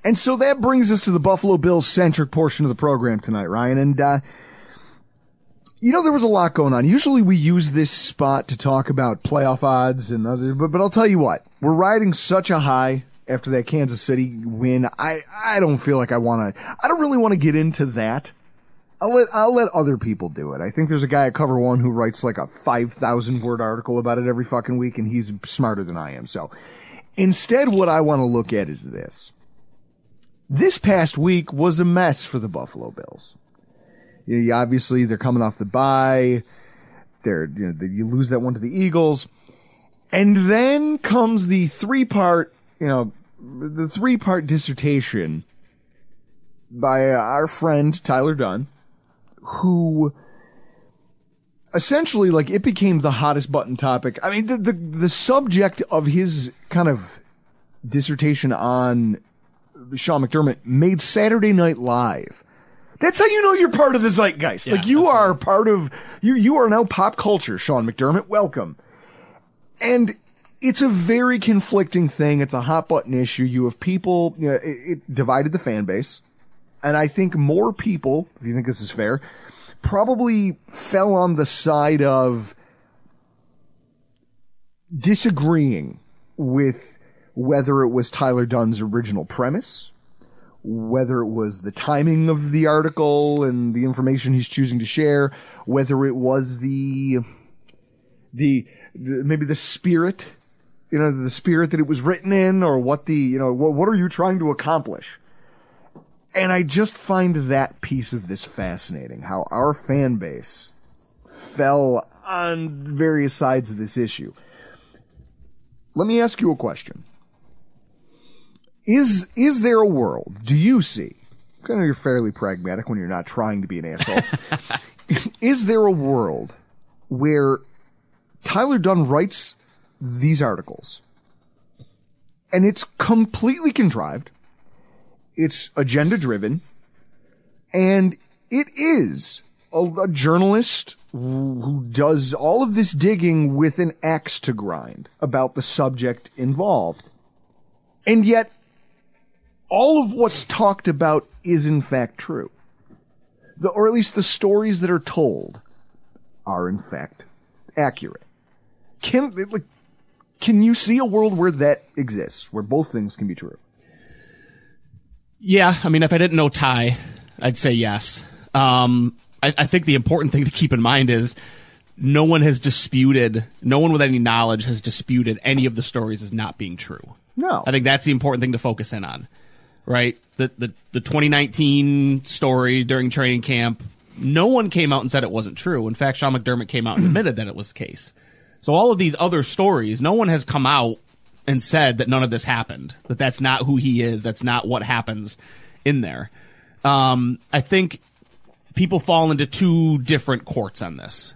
And so that brings us to the Buffalo Bills centric portion of the program tonight, Ryan. And, uh, you know, there was a lot going on. Usually we use this spot to talk about playoff odds and other, but, but I'll tell you what, we're riding such a high after that Kansas City win. I, I don't feel like I want to, I don't really want to get into that. I'll let, I'll let other people do it. I think there's a guy at Cover One who writes like a 5,000 word article about it every fucking week and he's smarter than I am. So instead, what I want to look at is this. This past week was a mess for the Buffalo Bills. You know, obviously they're coming off the bye. They're, you know, you lose that one to the Eagles. And then comes the three part, you know, the three part dissertation by uh, our friend Tyler Dunne, who essentially like it became the hottest button topic. I mean, the, the, the subject of his kind of dissertation on Sean McDermott made Saturday Night Live. That's how you know you're part of the zeitgeist. like you are part of you. You are now pop culture. Sean McDermott, welcome. And it's a very conflicting thing. It's a hot button issue. You have people. You know, it, it divided the fan base, and I think more people, if you think this is fair, probably fell on the side of disagreeing with whether it was Tyler Dunne's original premise, whether it was the timing of the article and the information he's choosing to share, whether it was the, the, the maybe the spirit, you know, the spirit that it was written in, or what the, you know, what, what are you trying to accomplish? And I just find that piece of this fascinating, how our fan base fell on various sides of this issue. Let me ask you a question. Is is there a world? Do you see? I know you're fairly pragmatic when you're not trying to be an asshole. is there a world where Tyler Dunne writes these articles and it's completely contrived, it's agenda driven, and it is a, a journalist who does all of this digging with an axe to grind about the subject involved. And yet, all of what's talked about is in fact true. The, or at least the stories that are told are in fact accurate. Can, like, can you see a world where that exists, where both things can be true? Yeah, I mean, if I didn't know Ty, I'd say yes. Um, I, I think the important thing to keep in mind is no one has disputed, no one with any knowledge has disputed any of the stories as not being true. No. I think that's the important thing to focus in on, right? The, the, the 2019 story during training camp, no one came out and said it wasn't true. In fact, Sean McDermott came out and admitted that it was the case. So all of these other stories, no one has come out and said that none of this happened, that that's not who he is, that's not what happens in there. Um, I think people fall into two different courts on this.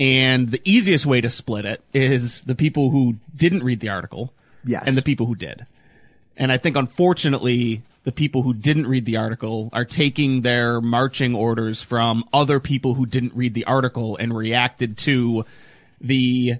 And the easiest way to split it is the people who didn't read the article Yes. and the people who did. And I think unfortunately, the people who didn't read the article are taking their marching orders from other people who didn't read the article and reacted to the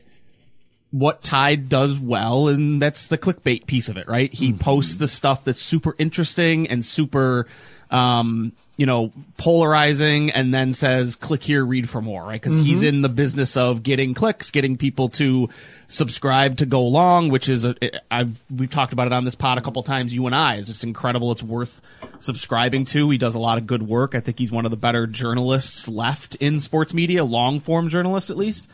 what Tide does well, and that's the clickbait piece of it, right? He posts the stuff that's super interesting and super, um, you know, polarizing, and then says, "Click here, read for more," right? Because he's in the business of getting clicks, getting people to subscribe to go along, which is a, I've we've talked about it on this pod a couple times. You and I, it's just incredible. It's worth subscribing to. He does a lot of good work. I think he's one of the better journalists left in sports media, long form journalists at least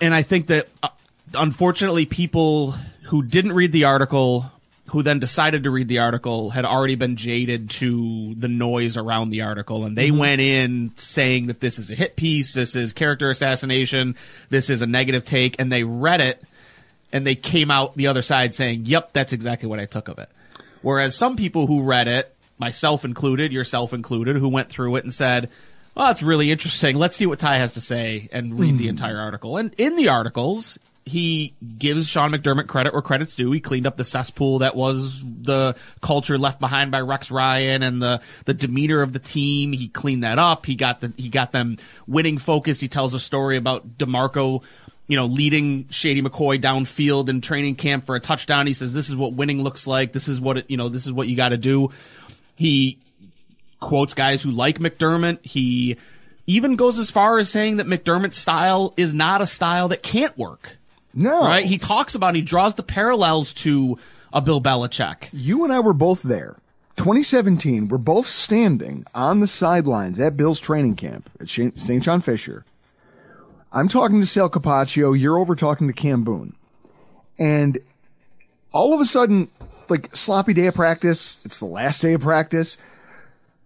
and I think that uh, unfortunately people who didn't read the article who then decided to read the article had already been jaded to the noise around the article and they mm-hmm. went in saying that this is a hit piece, this is character assassination, this is a negative take and they read it and they came out the other side saying, "Yep, that's exactly what I took of it." Whereas some people who read it, myself included, yourself included, who went through it and said, "Oh, that's really interesting. Let's see what Ty has to say and read the mm. entire article." And in the articles, he gives Sean McDermott credit where credit's due. He cleaned up the cesspool that was the culture left behind by Rex Ryan and the the demeanor of the team. He cleaned that up. He got the he got them winning focus. He tells a story about DeMarco you know, leading Shady McCoy downfield in training camp for a touchdown. He says, this is what winning looks like. This is what, it, you know, this is what you got to do. He quotes guys who like McDermott. He even goes as far as saying that McDermott's style is not a style that can't work. No. Right? He talks about, he draws the parallels to a Bill Belichick. You and I were both there. 2017, we're both standing on the sidelines at Bill's training camp at St. John Fisher. I'm talking to Sal Capaccio. You're over talking to Cam Boone. And all of a sudden, like sloppy day of practice, it's the last day of practice.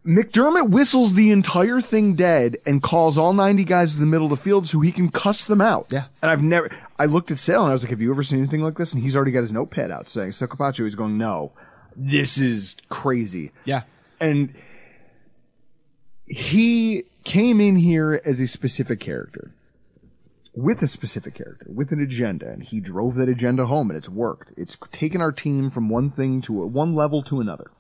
McDermott whistles the entire thing dead and calls all 90 guys in the middle of the field so he can cuss them out. Yeah. And I've never, I looked at Sal and I was like, have you ever seen anything like this? And he's already got his notepad out saying, Capaccio, he's going, no, this is crazy. Yeah. And he came in here as a specific character with a specific character, with an agenda, and he drove that agenda home, and it's worked. It's taken our team from one thing to a, one level to another.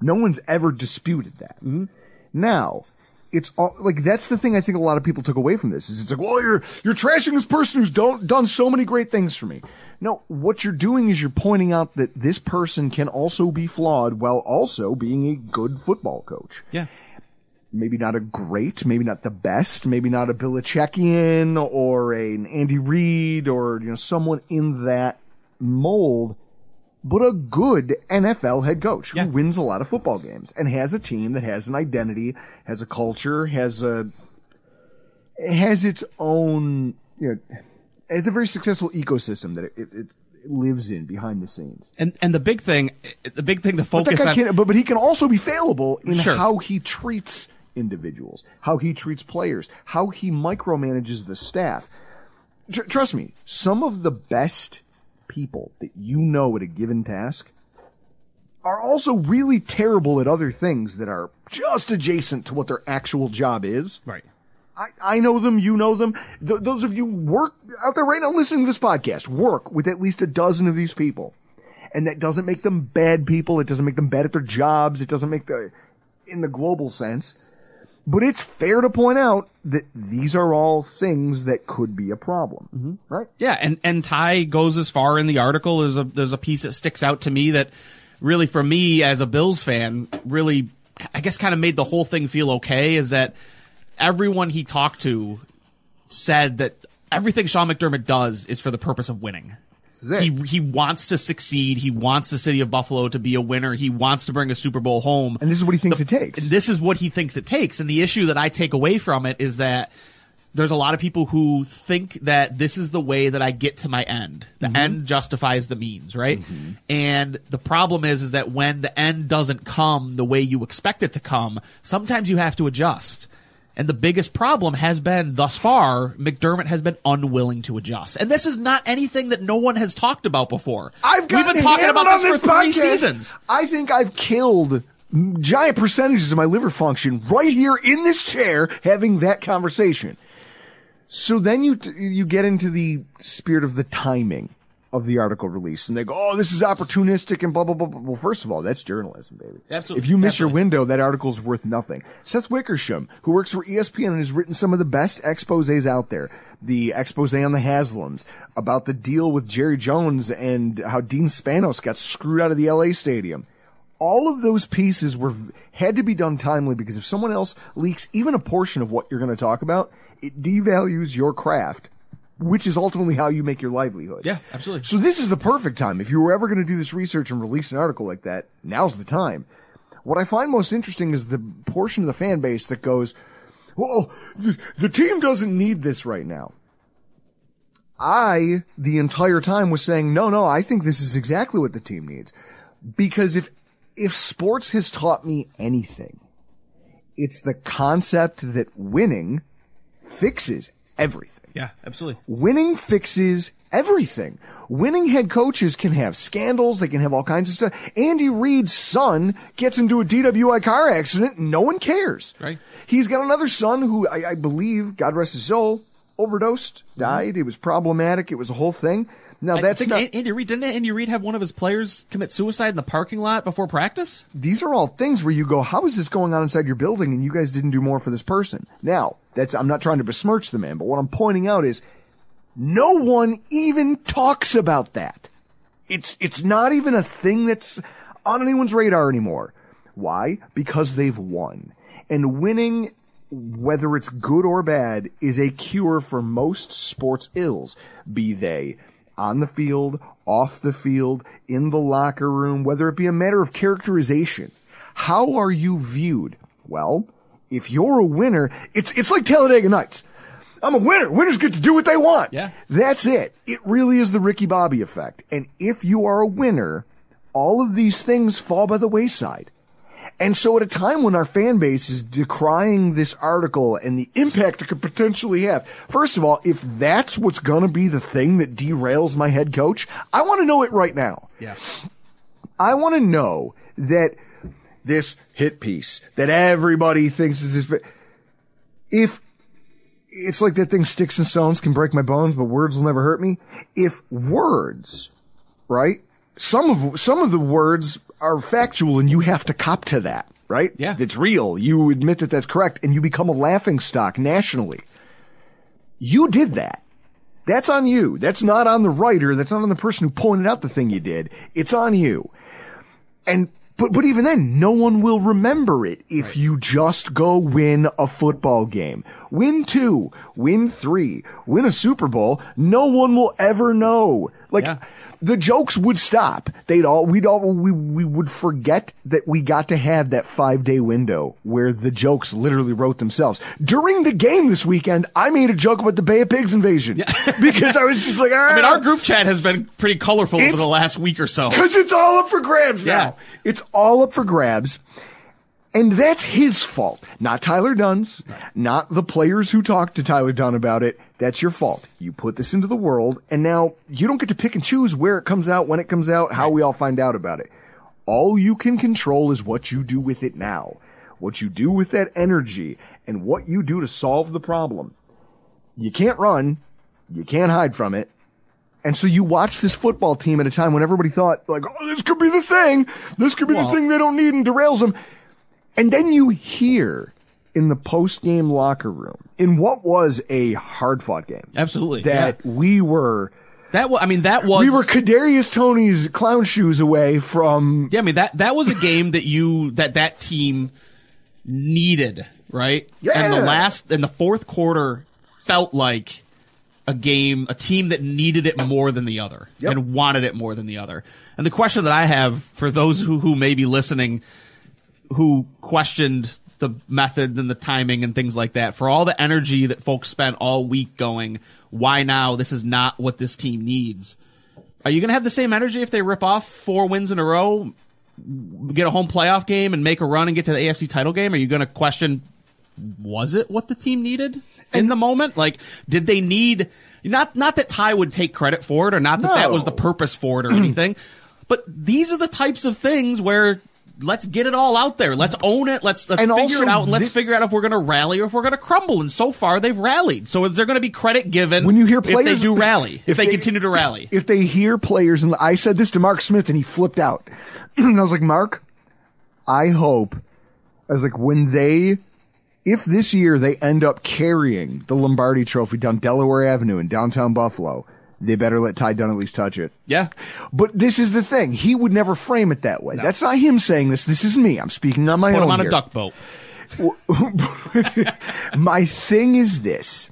No one's ever disputed that. Mm-hmm. Now, it's all like that's the thing I think a lot of people took away from this is it's like, well, you're you're trashing this person who's don't, done so many great things for me. No, what you're doing is you're pointing out that this person can also be flawed while also being a good football coach Yeah. maybe not a great, maybe not the best, maybe not a Belichickian or an Andy Reid or you know someone in that mold, but a good NFL head coach Yeah. who wins a lot of football games and has a team that has an identity, has a culture, has a has its own you know has a very successful ecosystem that it, it, it lives in behind the scenes. And, and the big thing, the big thing to But focus guy on. can, but, but he can also be failable in Sure. how he treats individuals, how he treats players, how he micromanages the staff. Tr- trust me, some of the best people that you know at a given task are also really terrible at other things that are just adjacent to what their actual job is. right. I, I know them, you know them. Th- those of you work out there right now listening to this podcast, work with at least a dozen of these people. And that doesn't make them bad people. It doesn't make them bad at their jobs. It doesn't make the, in the global sense. But it's fair to point out that these are all things that could be a problem. Mm-hmm. Right? Yeah, and and Ty goes as far in the article. There's a there's a piece that sticks out to me that really, for me as a Bills fan, really, I guess, kind of made the whole thing feel okay. Is that everyone he talked to said that everything Sean McDermott does is for the purpose of winning. He he wants to succeed. He wants the city of Buffalo to be a winner. He wants to bring a Super Bowl home. And this is what he thinks it takes. And this is what he thinks it takes. And the issue that I take away from it is that there's a lot of people who think that this is the way that I get to my end. The mm-hmm. end justifies the means, right? Mm-hmm. And the problem is, is that when the end doesn't come the way you expect it to come, sometimes you have to adjust. And the biggest problem has been thus far, McDermott has been unwilling to adjust. And this is not anything that no one has talked about before. I've We've been talking about this, this for three seasons. I think I've killed giant percentages of my liver function right here in this chair having that conversation. So then you you get into the spirit of the timing of the article release, and they go, "Oh, this is opportunistic," and blah blah blah. blah. Well, first of all, that's journalism, baby. Absolutely. If you miss your window, that article's worth nothing. Seth Wickersham, who works for ESPN and has written some of the best exposés out there, the expose on the Haslams about the deal with Jerry Jones and how Dean Spanos got screwed out of the LA stadium. All of those pieces were had to be done timely because if someone else leaks even a portion of what you're going to talk about, it devalues your craft, which is ultimately how you make your livelihood. Yeah, absolutely. So this is the perfect time. If you were ever going to do this research and release an article like that, now's the time. What I find most interesting is the portion of the fan base that goes, well, th- the team doesn't need this right now. I, the entire time was saying, no, no, I think this is exactly what the team needs. Because if, if sports has taught me anything, it's the concept that winning fixes everything. Yeah, absolutely. Winning fixes everything. Winning head coaches can have scandals. They can have all kinds of stuff. Andy Reid's son gets into a DWI car accident. and No one cares. Right. He's got another son who I, I believe, God rest his soul, overdosed, mm-hmm. died. It was problematic. It was a whole thing. Now that's not, Andy Reid didn't Andy Reid have one of his players commit suicide in the parking lot before practice? these are all things where you go, how is this going on inside your building and you guys didn't do more for this person? Now, that's, I'm not trying to besmirch the man, but what I'm pointing out is no one even talks about that. It's, it's not even a thing that's on anyone's radar anymore. Why? Because they've won. And winning, whether it's good or bad, is a cure for most sports ills, be they on the field, off the field, in the locker room, whether it be a matter of characterization. How are you viewed? Well, if you're a winner, it's, it's like Talladega Nights. I'm a winner. Winners get to do what they want. Yeah. That's it. It really is the Ricky Bobby effect. And if you are a winner, all of these things fall by the wayside. And so at a time when our fan base is decrying this article and the impact it could potentially have, first of all, if that's what's gonna be the thing that derails my head coach, I wanna know it right now. Yeah. I want to know that this hit piece that everybody thinks is this, but if it's like that thing sticks and stones can break my bones, but words will never hurt me. If words, right? Some of, some of the words are factual and you have to cop to that, right? Yeah. It's real. You admit that that's correct and you become a laughing stock nationally. You did that. That's on you. That's not on the writer. That's not on the person who pointed out the thing you did. It's on you. And, but, but even then, no one will remember it if you just go win a football game. Win two, win three, win a Super Bowl. No one will ever know. Like, Yeah. The jokes would stop. They'd all, we'd all, we, we would forget that we got to have that five day window where the jokes literally wrote themselves. During the game this weekend, I made a joke about the Bay of Pigs invasion. because I was just like, I mean, "Ah." our group chat has been pretty colorful over the last week or so. Because it's all up for grabs Yeah. now. It's all up for grabs. And that's his fault, not Tyler Dunne's, not the players who talked to Tyler Dunne about it. That's your fault. You put this into the world, and now you don't get to pick and choose where it comes out, when it comes out, how we all find out about it. All you can control is what you do with it now, what you do with that energy, and what you do to solve the problem. You can't run, you can't hide from it, and so you watch this football team at a time when everybody thought, like, oh, this could be the thing. This could be Well- the thing they don't need and derails them. And then you hear in the post game locker room, in what was a hard fought game, Absolutely. that yeah. we were, that was, I mean, that was. we were Kadarius Toney's clown shoes away from, Yeah, I mean that that was a game that you that that team needed, right? Yeah. And the last and the fourth quarter felt like a game, a team that needed it more than the other Yep. and wanted it more than the other. And the question that I have for those who, who may be listening, who questioned the method and the timing and things like that, for all the energy that folks spent all week going, why now? This is not what this team needs. Are you going to have the same energy if they rip off four wins in a row, get a home playoff game and make a run and get to the AFC title game? Are you going to question, was it what the team needed in the moment? Like, did they need, not, not that Ty would take credit for it or not that that was the purpose for it or anything, but these are the types of things where let's get it all out there. Let's own it. Let's, let's And figure it out and let's this- figure out if we're going to rally or if we're going to crumble. And so far they've rallied. So is there going to be credit given When you hear players if they do rally, if, they, they- continue to rally? If they hear players, and I said this to Mark Smith, and he flipped out. and I was like, Mark, I hope, I was like, when they, if this year they end up carrying the Lombardi Trophy down Delaware Avenue in downtown Buffalo, they better let Ty Dunne at least touch it. Yeah. But this is the thing. He would never frame it that way. That's not him saying this. This is me. I'm speaking on my Put own them on here. a duck boat. My thing is this.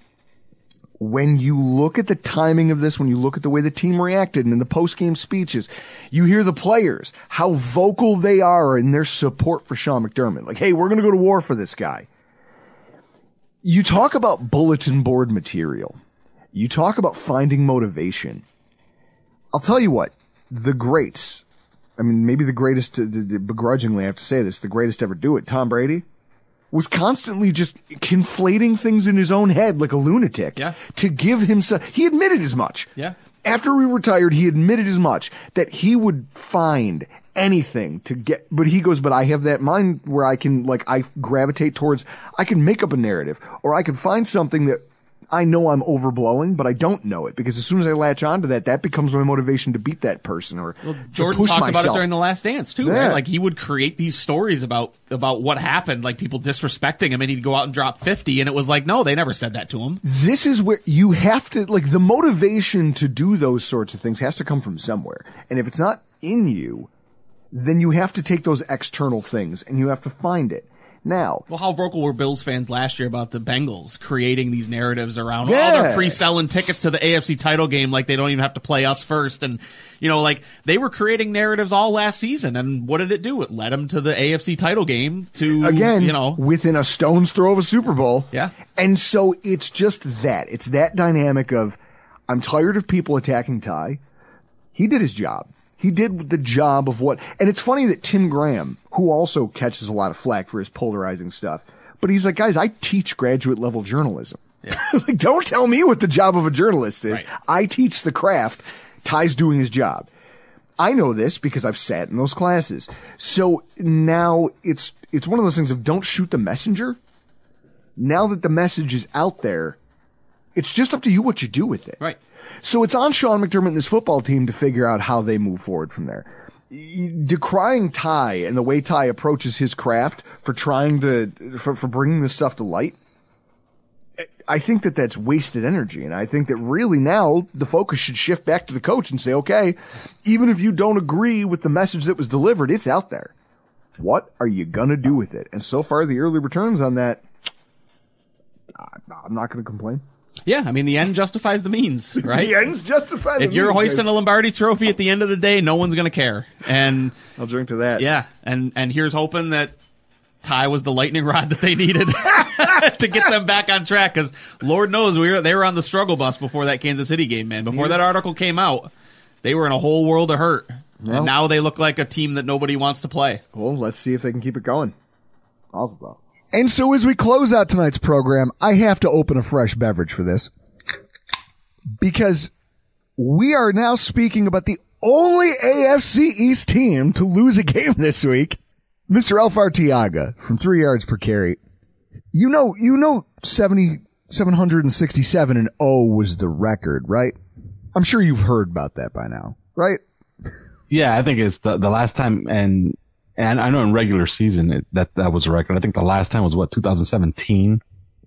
When you look at the timing of this, when you look at the way the team reacted and in the post-game speeches, you hear the players, how vocal they are in their support for Sean McDermott. Like, hey, we're going to go to war for this guy. You talk about bulletin board material. You talk about finding motivation. I'll tell you what, the greats, I mean, maybe the greatest, to- to- to- begrudgingly I have to say this, the greatest ever do it, Tom Brady, was constantly just conflating things in his own head like a lunatic. Yeah. To give himself, he admitted as much. Yeah. After he retired, he admitted as much that he would find anything to get, but he goes, but I have that mind where I can, like, I gravitate towards, I can make up a narrative or I can find something that I know I'm overblowing, but I don't know it because as soon as I latch onto that, that becomes my motivation to beat that person or to Jordan talked myself. about it during the last dance too, Yeah. right? Like he would create these stories about about what happened, like people disrespecting him, and he'd go out and drop fifty, and it was like, no, they never said that to him. this is where you have to like the motivation to do those sorts of things has to come from somewhere. And if it's not in you, then you have to take those external things and you have to find it. Now, Well, how vocal were Bills fans last year about the Bengals creating these narratives around, oh, Yeah. they're pre-selling tickets to the AFC title game like they don't even have to play us first. And, you know, like they were creating narratives all last season. And what did it do? It led them to the AFC title game to, again, you know, within a stone's throw of a Super Bowl. Yeah. And so it's just that. It's that dynamic of I'm tired of people attacking Ty. He did his job. He did the job of what, and it's funny that Tim Graham, who also catches a lot of flack for his polarizing stuff, but he's like, guys, I teach graduate level journalism. like, don't tell me what the job of a journalist is. Right. I teach the craft. Ty's doing his job. I know this because I've sat in those classes. So now it's, it's one of those things of don't shoot the messenger. Now that the message is out there, it's just up to you what you do with it. right. So it's on Sean McDermott and this football team to figure out how they move forward from there. Decrying Ty and the way Ty approaches his craft for trying to, for, for bringing this stuff to light, I think that that's wasted energy. And I think that really now the focus should shift back to the coach and say, okay, even if you don't agree with the message that was delivered, it's out there. What are you going to do with it? And so far, the early returns on that, I'm not going to complain. Yeah. I mean, the end justifies the means, right? The ends justify the means. if you're means, hoisting a Lombardi trophy at the end of the day, no one's going to care. And I'll drink to that. yeah, and and here's hoping that Ty was the lightning rod that they needed to get them back on track. Because Lord knows we were they were on the struggle bus before that Kansas City game, man. Before that article came out, they were in a whole world of hurt. Well- and now they look like a team that nobody wants to play. Well, let's see if they can keep it going. Awesome though. And so as we close out tonight's program, I have to open a fresh beverage for this. Because we are now speaking about the only AFC East team to lose a game this week. Mr. Elfar Tiaga from three yards per carry. You know, you know, 70, 767 and 0 was the record, right? I'm sure you've heard about that by now, right? Yeah, I think it's the the last time, and and I know in regular season it, that that was a record. I think the last time was what 2017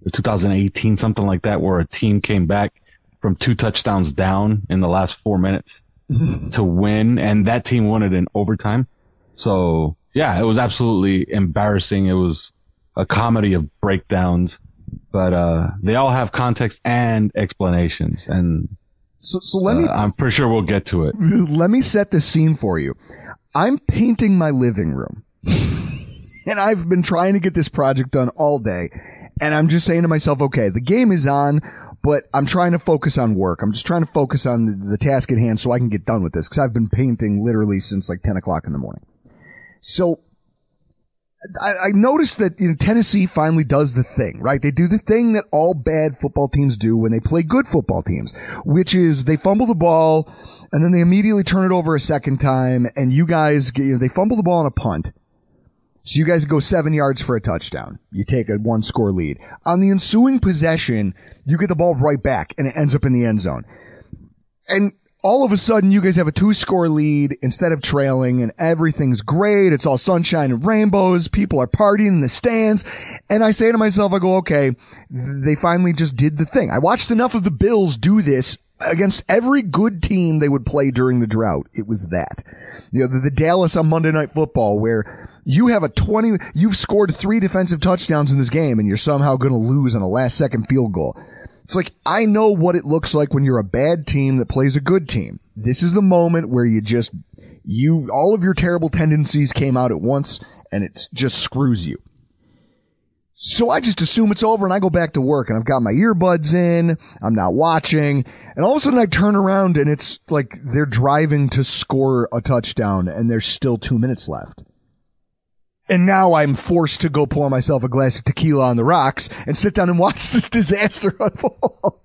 or 2018, something like that, where a team came back from two touchdowns down in the last four minutes to win, and that team won it in overtime. So yeah, it was absolutely embarrassing. It was a comedy of breakdowns. but uh, they all have context and explanations, and so so let me. uh, I'm pretty sure we'll get to it. Let me set the scene for you. I'm painting my living room. and I've been trying to get this project done all day. And I'm just saying to myself, okay, the game is on, but I'm trying to focus on work. I'm just trying to focus on the, the task at hand so I can get done with this because I've been painting literally since like 10 o'clock in the morning. So I, I noticed that you know, Tennessee finally does the thing, right? They do the thing that all bad football teams do when they play good football teams, which is they fumble the ball and then they immediately turn it over a second time and you guys get, you know, they fumble the ball on a punt. So you guys go seven yards for a touchdown. You take a one score lead. On the ensuing possession, you get the ball right back and it ends up in the end zone. And all of a sudden you guys have a two score lead instead of trailing and everything's great. It's all sunshine and rainbows. People are partying in the stands. And I say to myself, I go, okay, they finally just did the thing. I watched enough of the Bills do this against every good team they would play during the drought. It was that. You know, the, the Dallas on Monday Night Football where you have a 20, you've scored three defensive touchdowns in this game and you're somehow going to lose on a last second field goal. It's like, I know what it looks like when you're a bad team that plays a good team. This is the moment where you just, you, all of your terrible tendencies came out at once and it just screws you. So I just assume it's over and I go back to work and I've got my earbuds in. I'm not watching. And all of a sudden I turn around and it's like they're driving to score a touchdown and there's still two minutes left. And now I'm forced to go pour myself a glass of tequila on the rocks and sit down and watch this disaster unfold.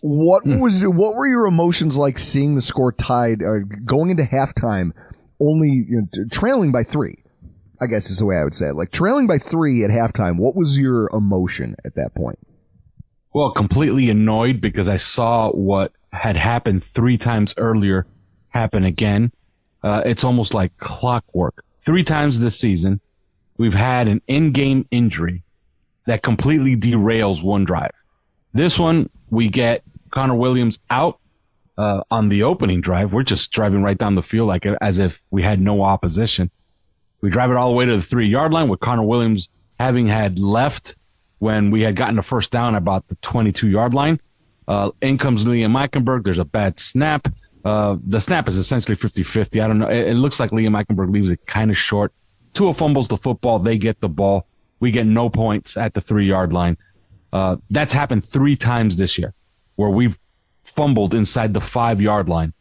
what hmm. was what were your emotions like seeing the score tied or going into halftime only you know, trailing by 3? I guess is the way I would say it. Like trailing by 3 at halftime, what was your emotion at that point? Well, completely annoyed because I saw what had happened three times earlier happen again. Uh, it's almost like clockwork. Three times this season, we've had an in-game injury that completely derails one drive. This one, we get Connor Williams out uh, on the opening drive. We're just driving right down the field like as if we had no opposition. We drive it all the way to the three yard line with Connor Williams having had left when we had gotten the first down about the 22 yard line. Uh, in comes Liam Eichenberg. There's a bad snap. Uh, the snap is essentially 50-50. I don't know. It, it looks like Liam Eichenberg leaves it kind of short. Tua fumbles the football. They get the ball. We get no points at the three yard line. Uh, that's happened three times this year where we've fumbled inside the five yard line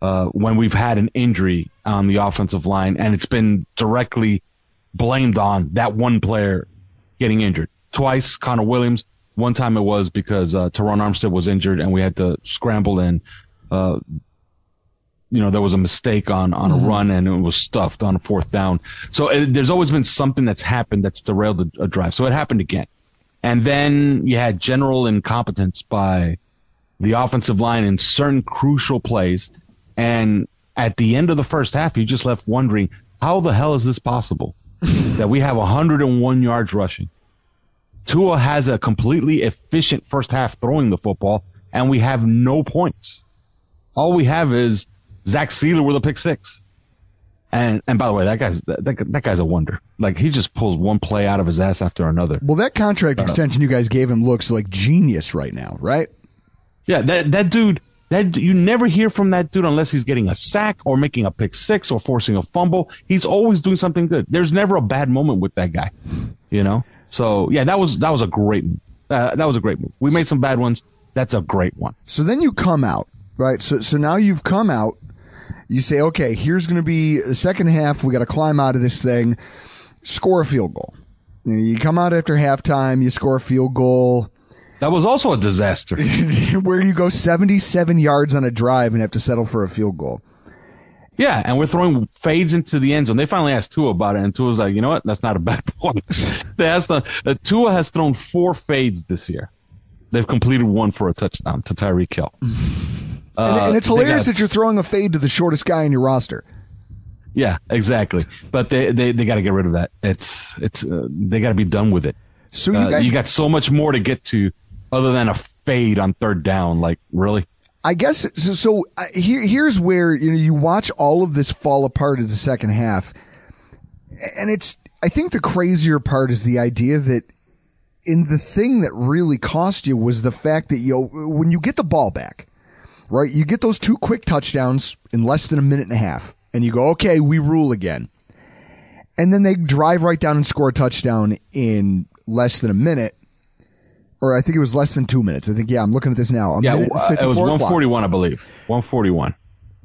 uh, when we've had an injury on the offensive line, and it's been directly blamed on that one player getting injured. Twice, Connor Williams. One time it was because uh, Terron Armstead was injured, and we had to scramble and, uh, you know, there was a mistake on on Mm-hmm. a run, and it was stuffed on a fourth down. So it, there's always been something that's happened that's derailed a, a drive. So it happened again, and then you had general incompetence by the offensive line in certain crucial plays. And at the end of the first half, you just left wondering, how the hell is this possible? that we have 101 yards rushing. Tua has a completely efficient first half throwing the football, and we have no points. All we have is Zach Sieler with a pick six. And and by the way, that guy's that, that, that guy's a wonder. Like he just pulls one play out of his ass after another. Well, that contract uh, extension you guys gave him looks like genius right now, right? Yeah, that that dude, that you never hear from that dude unless he's getting a sack or making a pick six or forcing a fumble. He's always doing something good. There's never a bad moment with that guy, you know. So yeah, that was that was a great. Uh, that was a great move. We made some bad ones. That's a great one. So then you come out, right? So so now you've come out. You say, okay, here's going to be the second half. We got to climb out of this thing. Score a field goal. You, you come out after halftime. You score a field goal. That was also a disaster. where you go 77 yards on a drive and have to settle for a field goal. Yeah, and we're throwing fades into the end zone. They finally asked Tua about it, and Tua was like, "You know what? That's not a bad point." they asked uh, Tua has thrown four fades this year. They've completed one for a touchdown to Tyreek Hill. And, Uh, and it's hilarious got- that you're throwing a fade to the shortest guy in your roster. Yeah, exactly. But they they, they got to get rid of that. It's it's uh, they got to be done with it. So you Uh, guys- you got so much more to get to other than a fade on third down. Like really? I guess so. so here, here's where you know you watch all of this fall apart as the second half, and it's. I think the crazier part is the idea that in the thing that really cost you was the fact that you when you get the ball back, right? You get those two quick touchdowns in less than a minute and a half, and you go, okay, we rule again. And then they drive right down and score a touchdown in less than a minute. Or I think it was less than two minutes. I think, yeah, I'm looking at this now. A yeah, minute uh, it was clock. 141, I believe. 141,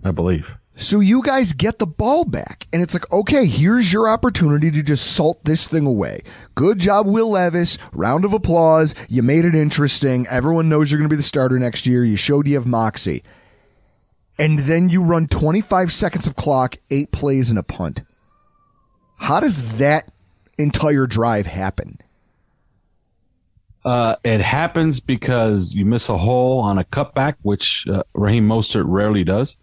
I believe. So you guys get the ball back, and it's like, okay, here's your opportunity to just salt this thing away. Good job, Will Levis. Round of applause. You made it interesting. Everyone knows you're going to be the starter next year. You showed you have moxie. And then you run 25 seconds of clock, eight plays, and a punt. How does that entire drive happen? Uh, it happens because you miss a hole on a cutback, which uh, Raheem Mostert rarely does.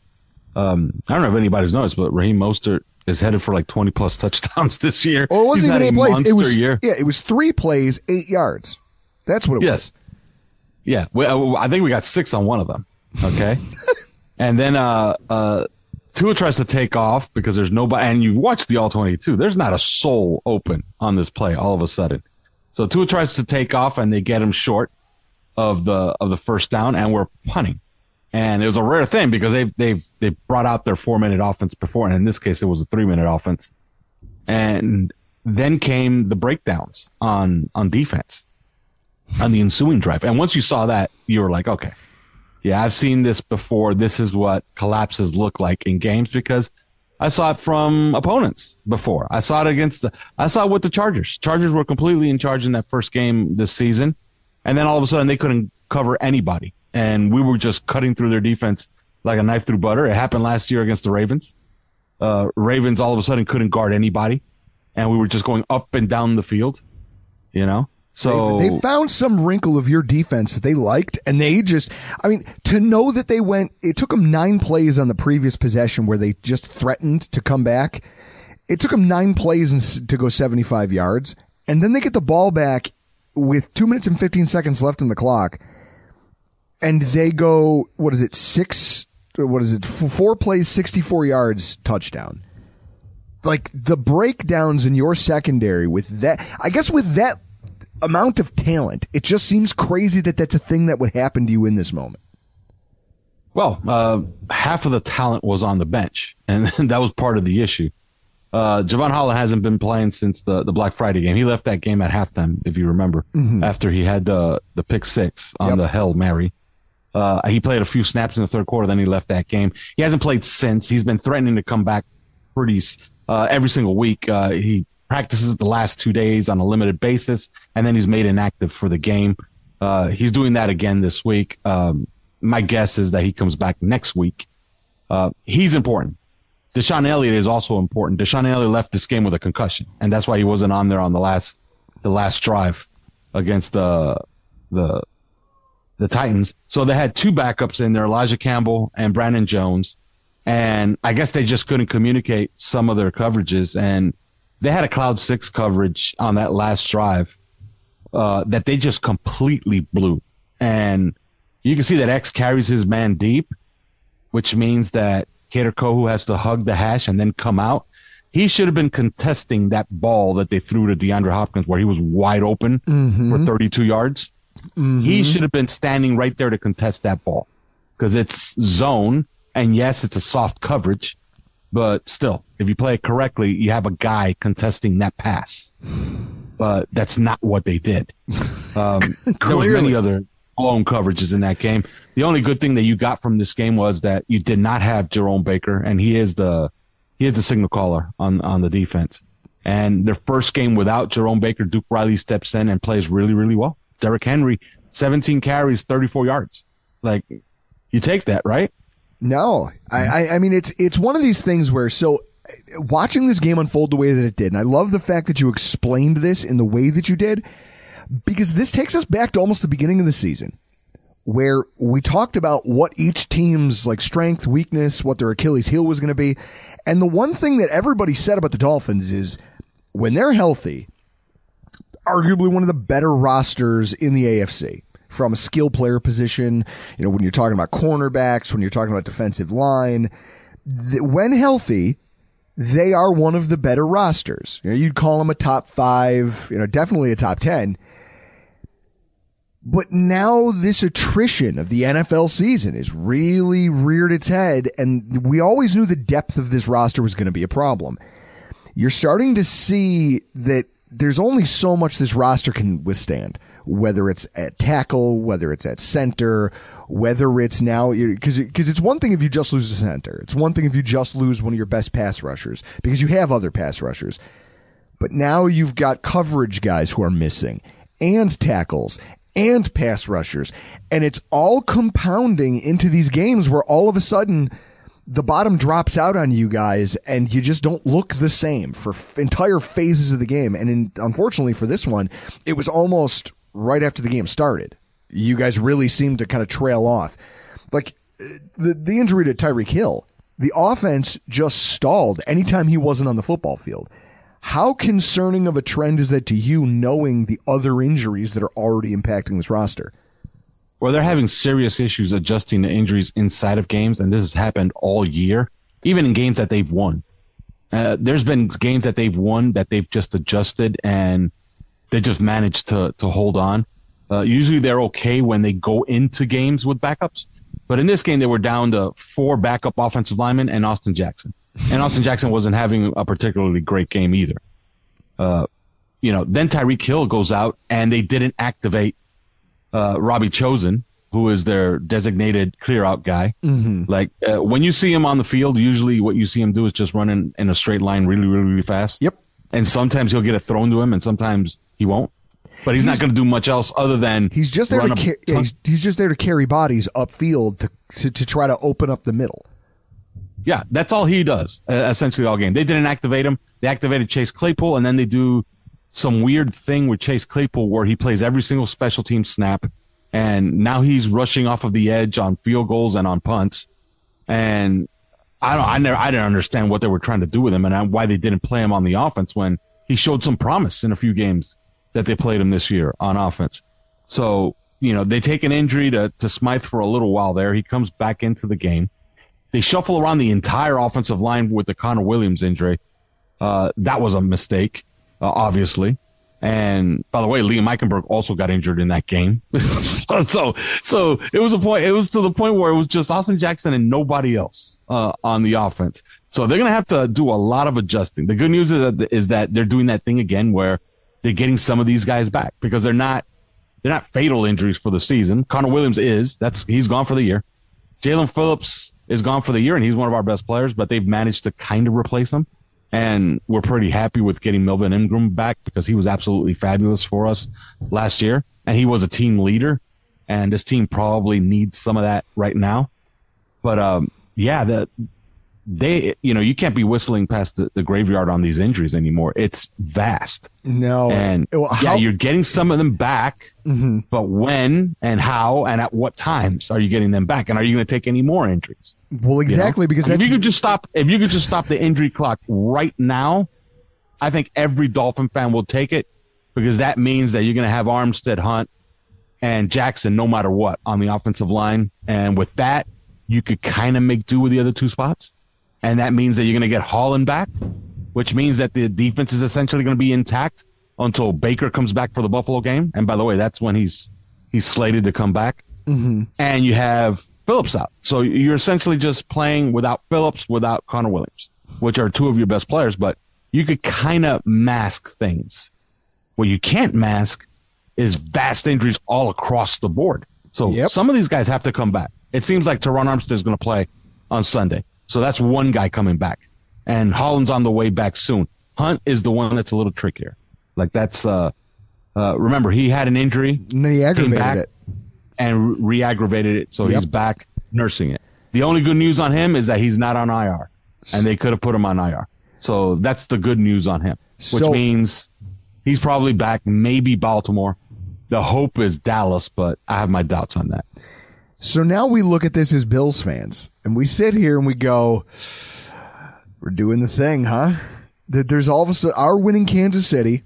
Um, I don't know if anybody's noticed, but Raheem Mostert is headed for like 20 plus touchdowns this year. Or it wasn't He's even eight plays. It was year. yeah, it was three plays, eight yards. That's what it was Yes. Yeah, well, I think we got six on one of them. Okay, and then uh, uh, Tua tries to take off because there's nobody, and you watch the all 22. There's not a soul open on this play. All of a sudden, so Tua tries to take off, and they get him short of the of the first down, and we're punting. And it was a rare thing because they they they brought out their four minute offense before, and in this case, it was a three minute offense. And then came the breakdowns on on defense on the ensuing drive. And once you saw that, you were like, okay, yeah, I've seen this before. This is what collapses look like in games because I saw it from opponents before. I saw it against the, I saw it with the Chargers. Chargers were completely in charge in that first game this season. And then all of a sudden they couldn't cover anybody. And we were just cutting through their defense like a knife through butter. It happened last year against the Ravens. Uh, Ravens all of a sudden couldn't guard anybody. And we were just going up and down the field, you know? So they, they found some wrinkle of your defense that they liked, and they just, I mean, to know that they went, it took them nine plays on the previous possession where they just threatened to come back. It took them nine plays and to go 75 yards, and then they get the ball back with two minutes and 15 seconds left in the clock, and they go, what is it, six, what is it, four plays, 64 yards, touchdown. Like the breakdowns in your secondary with that, I guess with that amount of talent, it just seems crazy that that's a thing that would happen to you in this moment. Well, uh, half of the talent was on the bench, and that was part of the issue. Uh, Jevon Holland hasn't been playing since the, the Black Friday game. He left that game at halftime, if you remember, Mhm. after he had the the pick six on the Hail Mary. Uh, he played a few snaps in the third quarter, then he left that game. He hasn't played since. He's been threatening to come back pretty uh, every single week. Uh, he practices the last two days on a limited basis, and then he's made inactive for the game. Uh, he's doing that again this week. Um, my guess is that he comes back next week. Uh, he's important. DeShon Elliott is also important. DeShon Elliott left this game with a concussion, and that's why he wasn't on there on the last the last drive against the the the Titans. So they had two backups in there, Elijah Campbell and Brandon Jones, and I guess they just couldn't communicate some of their coverages, and they had a cloud six coverage on that last drive uh, that they just completely blew, and you can see that X carries his man deep, which means that Kader Kohou has to hug the hash and then come out. He should have been contesting that ball that they threw to DeAndre Hopkins where he was wide open Mm-hmm. for 32 yards. He should have been standing right there to contest that ball because it's zone. And yes, it's a soft coverage, but still, if you play it correctly, you have a guy contesting that pass. But that's not what they did. Um, there was many other blown coverages in that game. The only good thing that you got from this game was that you did not have Jerome Baker, and he is the he is the signal caller on on the defense. And their first game without Jerome Baker, Duke Riley steps in and plays really really well. Derrick Henry, 17 carries, 34 yards. Like you take that, right? No, I, mm-hmm. I, I mean it's it's one of these things where so watching this game unfold the way that it did, and I love the fact that you explained this in the way that you did, because this takes us back to almost the beginning of the season, where we talked about what each team's like strength, weakness, what their Achilles heel was going to be, and the one thing that everybody said about the Dolphins is when they're healthy, arguably one of the better rosters in the AFC from a skill player position. You know, when you're talking about cornerbacks, when you're talking about defensive line, th- when healthy, they are one of the better rosters. You know, you'd call them a top five, you know, definitely a top 10. But now this attrition of the NFL season is really reared its head, and we always knew the depth of this roster was going to be a problem. You're starting to see that there's only so much this roster can withstand, whether it's at tackle, whether it's at center, whether it's now, because because it's one thing if you just lose a center. It's one thing if you just lose one of your best pass rushers, because you have other pass rushers. But now you've got coverage guys who are missing, and tackles, and pass rushers. And it's all compounding into these games where all of a sudden the bottom drops out on you guys and you just don't look the same for f- entire phases of the game. And in, unfortunately for this one, it was almost right after the game started. You guys really seemed to kind of trail off. Like the, the injury to Tyreek Hill, the offense just stalled anytime he wasn't on the football field. How concerning of a trend is that to you, knowing the other injuries that are already impacting this roster? Well, they're having serious issues adjusting to injuries inside of games, and this has happened all year, even in games that they've won. Uh, there's been games that they've won that they've just adjusted and they just managed to to hold on. Uh, usually they're okay when they go into games with backups, but in this game they were down to four backup offensive linemen and Austin Jackson and Austin Jackson wasn't having a particularly great game either. Uh, you know, then Tyreek Hill goes out and they didn't activate uh, Robbie Chosen, who is their designated clear out guy. Mm-hmm. Like uh, when you see him on the field, usually what you see him do is just running in a straight line really, really, really fast. Yep. And sometimes he'll get it thrown to him, and sometimes he won't. But he's, he's not going to do much else other than he's just there to yeah, he's, he's just there to carry bodies upfield to, to to try to open up the middle. Yeah, that's all he does, uh, essentially all game. They didn't activate him. They activated Chase Claypool, and then they do some weird thing with Chase Claypool where he plays every single special team snap, and now he's rushing off of the edge on field goals and on punts. And I don't, I never, I didn't understand what they were trying to do with him and why they didn't play him on the offense when he showed some promise in a few games that they played him this year on offense. So, you know, they take an injury to, to Smythe for a little while there. He comes back into the game. They shuffle around the entire offensive line with the Connor Williams injury. Uh, that was a mistake, uh, obviously. And by the way, Liam Eichenberg also got injured in that game. so, so it was a point, it was to the point where it was just Austin Jackson and nobody else, uh, on the offense. So they're going to have to do a lot of adjusting. The good news is that, is that they're doing that thing again where they're getting some of these guys back because they're not, they're not fatal injuries for the season. Connor Williams is, that's, he's gone for the year. Jaelan Phillips is gone for the year and he's one of our best players, but they've managed to kind of replace him. And we're pretty happy with getting Melvin Ingram back because he was absolutely fabulous for us last year and he was a team leader and this team probably needs some of that right now. But, um, yeah, the, they, you know, you can't be whistling past the, the graveyard on these injuries anymore. It's vast. No. And Well, yeah, you're getting some of them back, Mhm. but when and how and at what times are you getting them back? And are you going to take any more injuries? Well, exactly, because if you could just stop, if you could just stop the injury clock right now, I think every Dolphin fan will take it because that means that you're going to have Armstead, Hunt, and Jackson no matter what on the offensive line. And with that, you could kind of make do with the other two spots. And that means that you're going to get Holland back, which means that the defense is essentially going to be intact until Baker comes back for the Buffalo game. And by the way, that's when he's, he's slated to come back Mhm. and you have Phillips out. So you're essentially just playing without Phillips, without Connor Williams, which are two of your best players, but you could kind of mask things. What you can't mask is vast injuries all across the board. So some of these guys have to come back. It seems like Terron Armstead is going to play on Sunday. So that's one guy coming back. And Holland's on the way back soon. Hunt is the one that's a little trickier. Like that's, uh, uh, remember he had an injury. And then he aggravated back it. And re-aggravated it. So Yep. he's back nursing it. The only good news on him is that he's not on IR. And they could have put him on IR. So that's the good news on him. Which So- means he's probably back, maybe Baltimore. The hope is Dallas, but I have my doubts on that. So now we look at this as Bills fans and we sit here and we go, we're doing the thing, huh? That there's all of a sudden our winning Kansas City,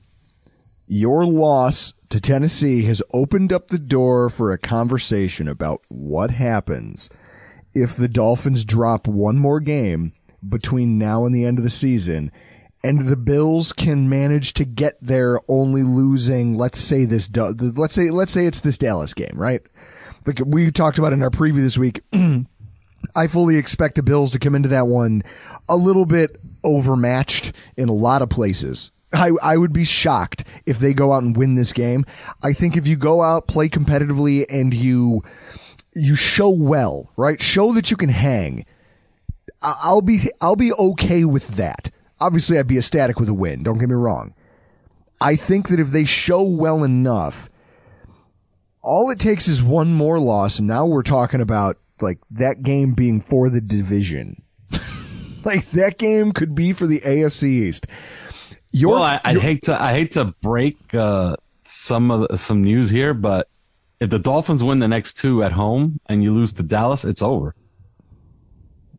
your loss to Tennessee has opened up the door for a conversation about what happens if the Dolphins drop one more game between now and the end of the season and the Bills can manage to get there only losing, let's say this, let's say, let's say it's this Dallas game, right? Like we talked about in our preview this week. I fully expect the Bills to come into that one a little bit overmatched in a lot of places. I, I would be shocked if they go out and win this game. I think if you go out, play competitively, and you you show well, right? Show that you can hang. I'll be I'll be okay with that. Obviously, I'd be ecstatic with a win. Don't get me wrong. I think that if they show well enough, all it takes is one more loss, and now we're talking about like that game being for the division. like that game could be for the AFC East. Your, well, I, I hate to I hate to break uh, some of the, some news here, but if the Dolphins win the next two at home and you lose to Dallas, it's over.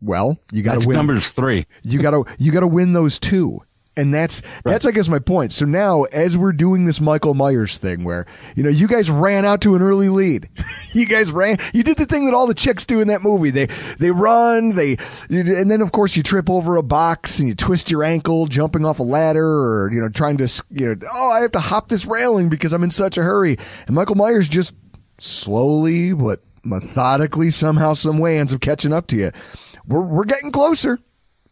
Well, you got to win. Numbers three. you got to you got to win those two. And that's that's I guess my point. So now as we're doing this Michael Myers thing where, you know, you guys ran out to an early lead. you guys ran you did the thing that all the chicks do in that movie. They they run, they and then of course you trip over a box and you twist your ankle jumping off a ladder or you know trying to you know, oh, I have to hop this railing because I'm in such a hurry. And Michael Myers just slowly but methodically somehow some way ends up catching up to you. We're we're getting closer.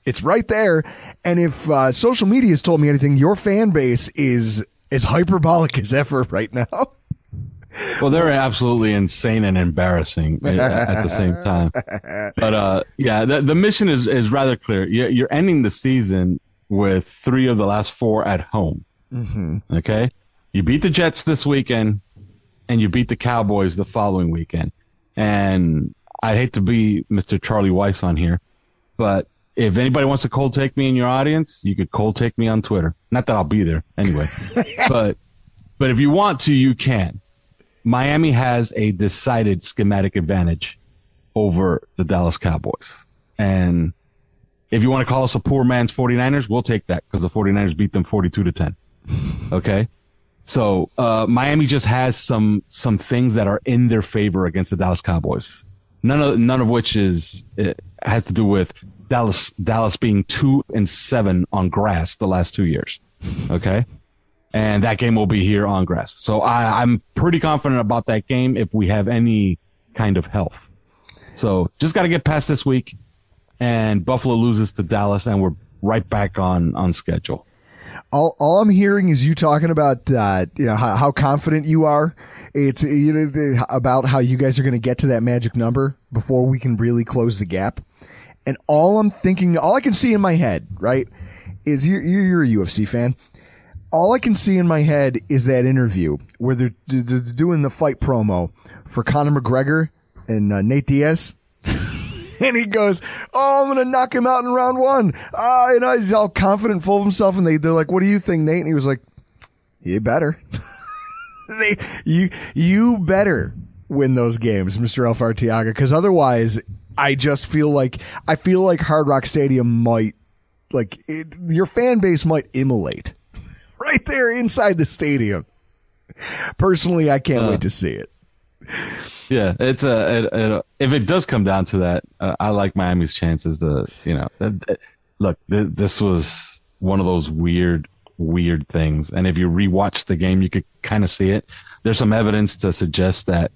It's right there. And if uh, social media has told me anything, your fan base is as hyperbolic as ever right now. Well, they're absolutely insane and embarrassing at the same time. But uh, yeah, the, the mission is, is rather clear. You're ending the season with three of the last four at home. Mm-hmm. Okay, you beat the Jets this weekend, and you beat the Cowboys the following weekend. And I hate to be Mr. Charlie Weis on here, but if anybody wants to cold take me in your audience, you could cold take me on Twitter. Not that I'll be there anyway, but but if you want to, you can. Miami has a decided schematic advantage over the Dallas Cowboys. And if you want to call us a poor man's 49ers, we'll take that because the 49ers beat them 42 to 10. Okay? So, uh, Miami just has some, some things that are in their favor against the Dallas Cowboys. None of, none of which is, has to do with Dallas Dallas being two and seven on grass the last two years. Okay. And that game will be here on grass. So I, I'm pretty confident about that game if we have any kind of health. So just got to get past this week, and Buffalo loses to Dallas, and we're right back on on schedule. All, all I'm hearing is you talking about uh, you know how, how confident you are. It's you know about how you guys are going to get to that magic number before we can really close the gap. And all I'm thinking, all I can see in my head, right, is you're, you're a UFC fan. All I can see in my head is that interview where they're, they're doing the fight promo for Conor McGregor and uh, Nate Diaz. and he goes, "Oh, I'm gonna knock him out in round one." You know, he's all confident, full of himself, and they they're like, "What do you think, Nate?" And he was like, "You better, they you you better win those games, Mister Elf Arteaga, because otherwise, I just feel like I feel like Hard Rock Stadium might like it, your fan base might immolate right there inside the stadium. Personally, I can't uh, wait to see it. Yeah, it's a, it, it, if it does come down to that, uh, I like Miami's chances to you know look. Th- this was one of those weird, weird things, and if you rewatch the game, you could kind of see it. There's some evidence to suggest that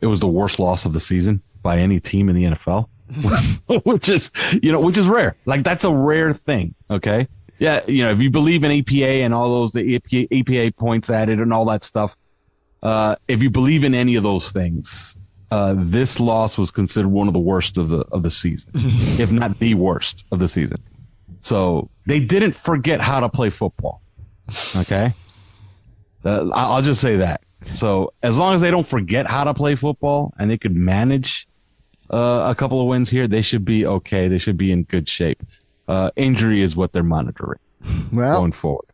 it was the worst loss of the season by any team in the NFL, which is, you know, which is rare. Like that's a rare thing. Okay. Yeah. You know, if you believe in EPA and all those, the EPA, EPA points added and all that stuff, uh, if you believe in any of those things, uh, this loss was considered one of the worst of the, of the season, if not the worst of the season. So they didn't forget how to play football. Okay. Uh, I'll just say that. So as long as they don't forget how to play football and they could manage uh, a couple of wins here, they should be okay. They should be in good shape. Uh, injury is what they're monitoring well, going forward.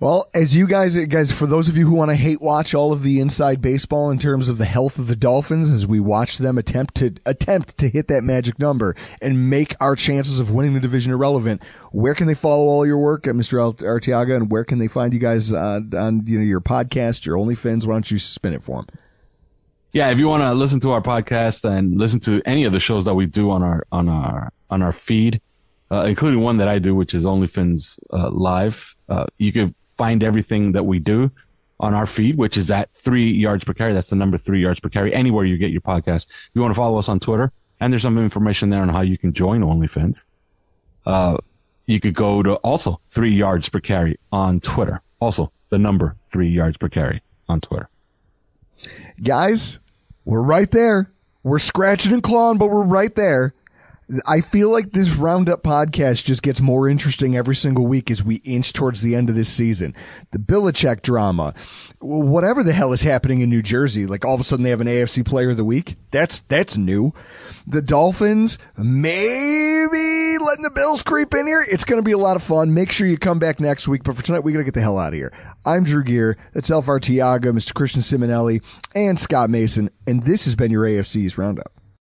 Well, as you guys, guys, for those of you who want to hate watch all of the inside baseball in terms of the health of the Dolphins, as we watch them attempt to attempt to hit that magic number and make our chances of winning the division irrelevant, where can they follow all your work at Mr. Arteaga, and where can they find you guys uh, on you know your podcast, your OnlyFans? Why don't you spin it for them? Yeah, if you want to listen to our podcast and listen to any of the shows that we do on our on our on our feed, uh, including one that I do, which is OnlyFins uh, Live. Uh, you can find everything that we do on our feed, which is at three yards per carry. That's the number three yards per carry. Anywhere you get your podcast. If you want to follow us on Twitter, and there's some information there on how you can join OnlyFins. Uh, you could go to also three yards per carry on Twitter. Also the number three yards per carry on Twitter. Guys, we're right there. We're scratching and clawing, but we're right there. I feel like this roundup podcast just gets more interesting every single week as we inch towards the end of this season. The Belichick drama, whatever the hell is happening in New Jersey, like all of a sudden they have an AFC player of the week. That's, that's new. The Dolphins, maybe letting the Bills creep in here. It's going to be a lot of fun. Make sure you come back next week. But for tonight, we got to get the hell out of here. I'm Drew Gear. That's Elf Arteaga, Mr. Christian Simonelli, and Scott Mason. And this has been your AFC's Roundup.